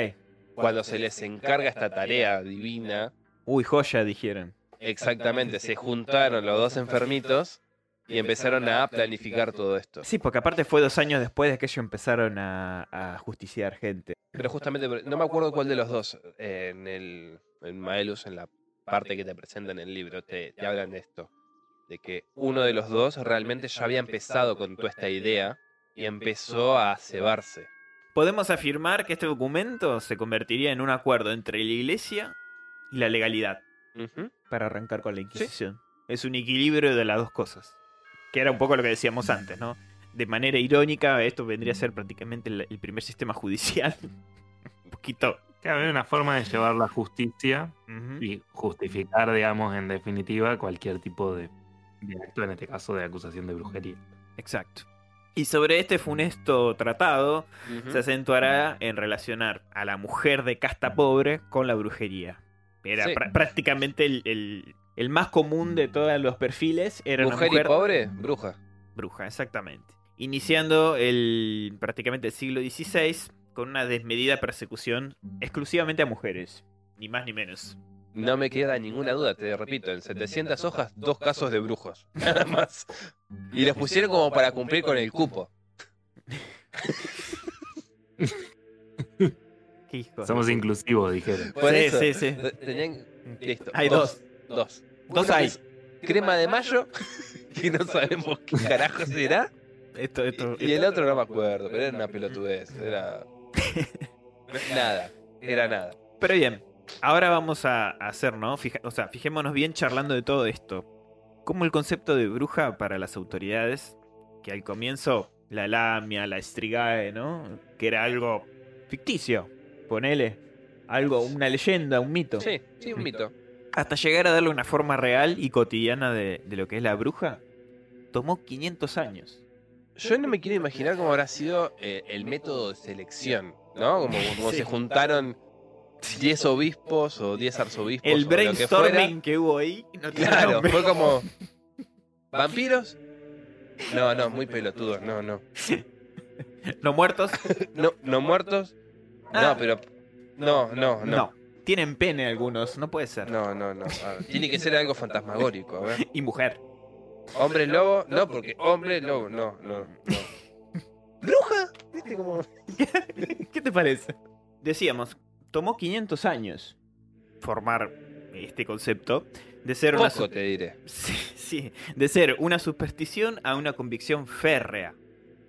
Cuando se les encarga esta tarea divina, Uy, joya, dijeron. exactamente, se juntaron los dos enfermitos y empezaron a planificar todo esto. Sí, porque aparte fue dos años después de que ellos empezaron a, a justiciar gente. Pero justamente, no me acuerdo cuál de los dos, eh, en el en Maelus, en la parte que te presentan en el libro, te, te hablan de esto. De que uno de los dos realmente ya había empezado con toda esta idea y empezó a cebarse. Podemos afirmar que este documento se convertiría en un acuerdo entre la iglesia y la legalidad para arrancar con la Inquisición. Es un equilibrio de las dos cosas. Que era un poco lo que decíamos antes, ¿no? De manera irónica, esto vendría a ser prácticamente el primer sistema judicial. un poquito. Que había una forma de llevar la justicia y justificar, digamos, en definitiva, cualquier tipo de, de acto, en este caso de acusación de brujería. Exacto. Y sobre este funesto tratado, se acentuará en relacionar a la mujer de casta pobre con la brujería. Era Sí. prácticamente el, el- el más común de todos los perfiles. Era una Mujer, mujer y pobre, bruja. bruja, exactamente. Iniciando el prácticamente el siglo XVI con una desmedida persecución exclusivamente a mujeres. Ni más ni menos. No me queda ninguna duda, te repito, en 700 hojas, dos casos de brujos. Nada más. Y los pusieron como para cumplir con el cupo. Qué hijo de Somos inclusivos, dijeron. Por Sí, eso, sí, sí. Tenían. Listo. Hay dos. Dos. Dos hay. Crema de mayo, que no sabemos qué carajo será. Esto, esto, Y el otro no me acuerdo, pero era una pelotudez. Era. Nada. Era nada. Pero bien, ahora vamos a hacer, ¿no? Fija- o sea, fijémonos bien charlando de todo esto. Como el concepto de bruja para las autoridades, que al comienzo la lamia, la estrigae, ¿no? Que era algo ficticio, ponele. Algo, una leyenda, un mito. Sí, sí, un mito. Hasta llegar a darle una forma real y cotidiana de, de lo que es la bruja, tomó 500 años. Yo no me quiero imaginar cómo habrá sido eh, el método de selección, ¿no? Como, como Sí. se juntaron 10 obispos o 10 arzobispos. El o lo que fuera. brainstorming que, hubo ahí no Claro, fue como. ¿Vampiros? No, no, muy pelotudos, no, no. ¿No muertos? No, no muertos. Ah. No, pero. No, no, no. No. Tienen pene algunos, no puede ser. No, no, no. Ver, tiene que ser algo fantasmagórico, a ver. Y mujer. Hombre lobo, no, porque hombre lobo, no, no, no. ¿Bruja? ¿Qué te parece? Decíamos, tomó 500 años formar este concepto, De ser una Poco su- te diré. sí, sí, de ser una superstición a una convicción férrea.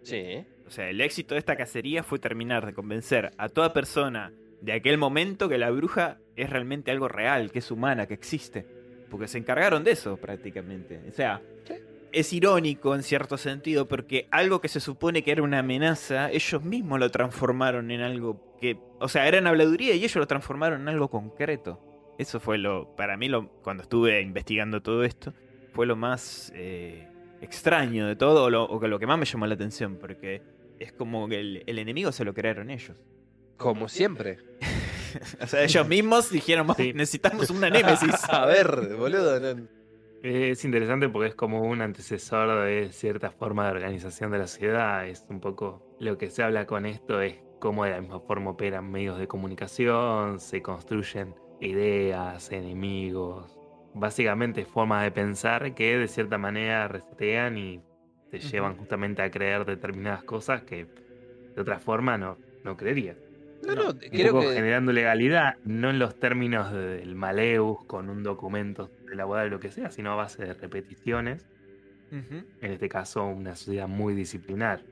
Sí. O sea, el éxito de esta cacería fue terminar de convencer a toda persona de aquel momento que la bruja es realmente algo real, que es humana, que existe. Porque se encargaron de eso prácticamente. O sea, Sí. es irónico en cierto sentido porque algo que se supone que era una amenaza, ellos mismos lo transformaron en algo que... O sea, era habladuría y ellos lo transformaron en algo concreto. Eso fue lo... Para mí, lo, cuando estuve investigando todo esto, fue lo más eh, extraño de todo, o lo, o lo que más me llamó la atención, porque es como que el, el enemigo se lo crearon ellos. Como siempre. O sea, ellos mismos dijeron, "Vamos, Sí. necesitamos una némesis. A ver, boludo. no- Es interesante porque es como un antecesor de cierta forma de organización de la sociedad. Es un poco lo que se habla con esto, es cómo de la misma forma operan medios de comunicación, se construyen ideas, enemigos, básicamente formas de pensar que de cierta manera resetean y te llevan justamente a creer determinadas cosas que de otra forma no, no creerías. No, no, creo que. generando legalidad, no en los términos del Maleus, con un documento elaborado o lo que sea, sino a base de repeticiones. En este caso, una sociedad muy disciplinar.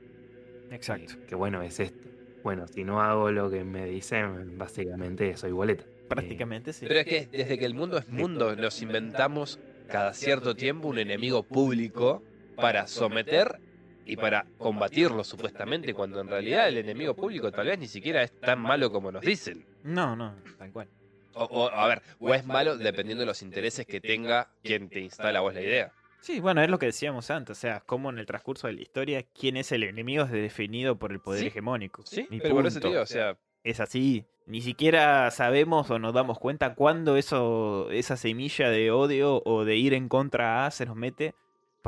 Exacto. Que, que bueno, es esto. Bueno, si no hago lo que me dicen, básicamente soy boleta. Prácticamente sí. Pero es que desde que el mundo es mundo, nos inventamos cada cierto tiempo un enemigo público para someter y para combatirlo supuestamente, cuando en realidad el enemigo público tal vez ni siquiera es tan malo como nos dicen. No, no, tal cual. O, o, a ver, o es malo dependiendo de los intereses que tenga quien te instala a vos la idea. Sí, bueno, es lo que decíamos antes, o sea, cómo en el transcurso de la historia, quién es el enemigo es definido por el poder Sí, hegemónico. Sí, Y pero por punto. digo, o sea, Es así. Ni siquiera sabemos o nos damos cuenta cuándo eso, esa semilla de odio o de ir en contra a se nos mete.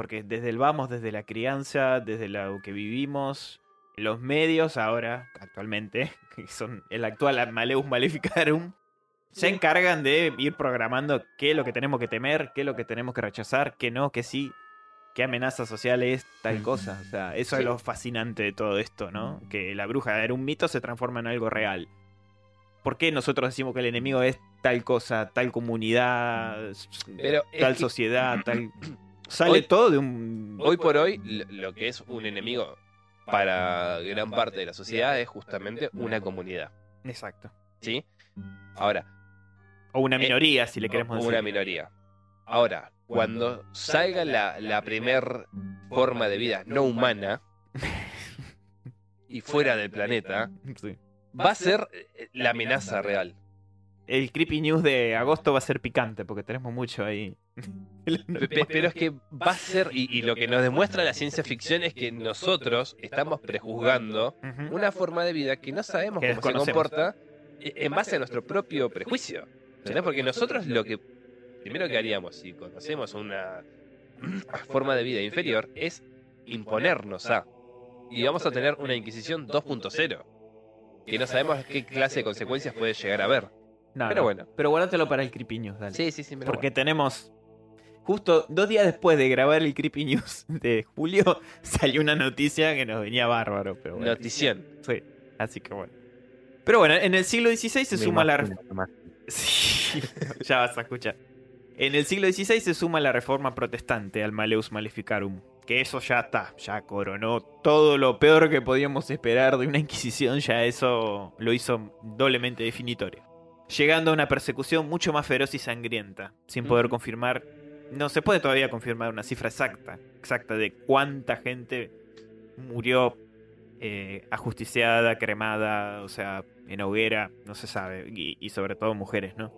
Porque desde el vamos, desde la crianza, desde lo que vivimos, los medios ahora, actualmente, que son el actual Maleus Maleficarum, se encargan de ir programando qué es lo que tenemos que temer, qué es lo que tenemos que rechazar, qué no, qué sí, qué amenaza social es tal cosa. O sea, eso Sí. es lo fascinante de todo esto, ¿no? Que la bruja era un mito se transforma en algo real. ¿Por qué nosotros decimos que el enemigo es tal cosa, tal comunidad, Pero tal que- sociedad, tal... Sale Hoy- todo de un... hoy por hoy lo- que es un enemigo para gran parte de la sociedad es justamente una comunidad, Exacto. ¿sí? Ahora, O una Eh, minoría, si le queremos o decir. una minoría. Ahora, cuando salga la, la primer forma de vida no humana y fuera del planeta, Sí. va a ser la amenaza real. El Creepy News de agosto va a ser picante, porque tenemos mucho ahí. Pe- pe- Pero es que va a ser, y, y lo que nos demuestra la ciencia ficción es que nosotros estamos prejuzgando una forma de vida que no sabemos Que cómo se comporta eh, en base a nuestro propio prejuicio. ¿Entendés? Porque nosotros lo que primero que haríamos si conocemos una forma de vida inferior es imponernos a. Y vamos a tener una Inquisición 2.0. Que no sabemos qué clase de consecuencias puede llegar a haber. No, pero no. bueno. Pero guárdalo para el Creepy News, dale. Sí, sí, sí. Porque bueno. tenemos. Justo dos días después de grabar el Creepy News de julio, salió una noticia que nos venía bárbaro. Pero bueno. Notición. Sí, así que bueno. Pero bueno, en el siglo XVI se Me suma la. imagino, imagino. Sí, ya vas a escuchar. En el siglo XVI se suma la reforma protestante al Maleus Maleficarum. Que eso ya está, ya coronó todo lo peor que podíamos esperar de una Inquisición, ya eso lo hizo doblemente definitorio. Llegando a una persecución mucho más feroz y sangrienta, sin poder confirmar, no se puede todavía confirmar una cifra exacta, exacta de cuánta gente murió eh, ajusticiada, cremada, o sea, en hoguera, no se sabe, y, y sobre todo mujeres, ¿no?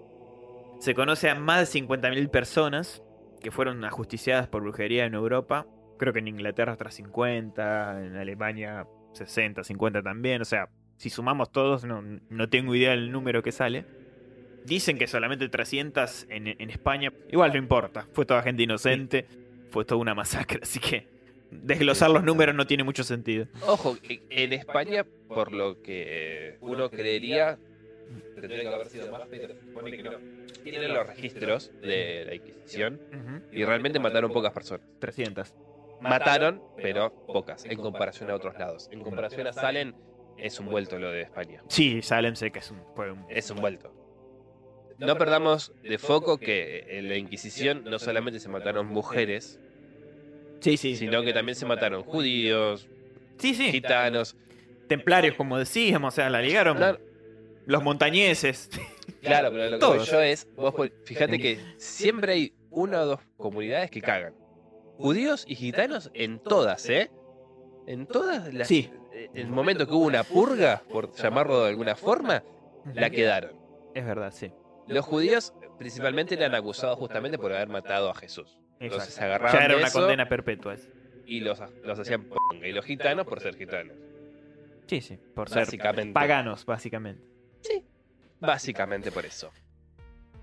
Se conoce a más de 50.000 personas que fueron ajusticiadas por brujería en Europa, creo que en Inglaterra otras 50, en Alemania 60, 50 también, o sea, si sumamos todos, no, no tengo idea del número que sale. Dicen que solamente 300 en, en España, igual no importa, fue toda gente inocente, fue toda una masacre, así que desglosar los números no tiene mucho sentido. Ojo, en España, por lo que uno creería, tendría que haber sido más, pero se supone que no. Tienen los registros de la Inquisición y realmente mataron pocas personas. 300. Mataron, pero pocas, en comparación a otros lados. En comparación a Salem, es un vuelto lo de España. Sí, Salem sé que es un, fue un- Es un vuelto. No perdamos de foco que en la Inquisición no solamente se mataron mujeres, Sí, sí. sino que también se mataron judíos, Sí, sí. gitanos. Templarios, como decíamos, o sea, la ligaron. Claro, Los montañeses. claro, pero lo que Todos. yo es, vos fíjate que siempre hay una o dos comunidades que cagan. Judíos y gitanos en todas, ¿eh? En todas las... Sí. En el momento que hubo una purga, por llamarlo de alguna forma, la quedaron. Es verdad, sí. Los judíos principalmente eran acusados justamente por haber matado a Jesús. Entonces se agarraban Ya era una eso condena perpetua. y los, los hacían ponga. Y los gitanos por ser gitanos. Sí, sí. Por ser Básicamente. paganos, básicamente. Básicamente por eso.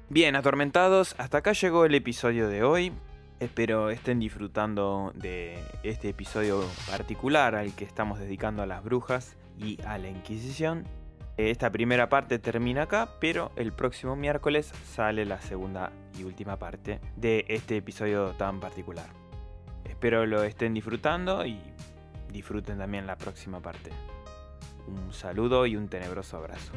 Bien, atormentados, hasta acá llegó el episodio de hoy. Espero estén disfrutando de este episodio particular al que estamos dedicando a las brujas y a la Inquisición. Esta primera parte termina acá, pero el próximo miércoles sale la segunda y última parte de este episodio tan particular. Espero lo estén disfrutando y disfruten también la próxima parte. Un saludo y un tenebroso abrazo.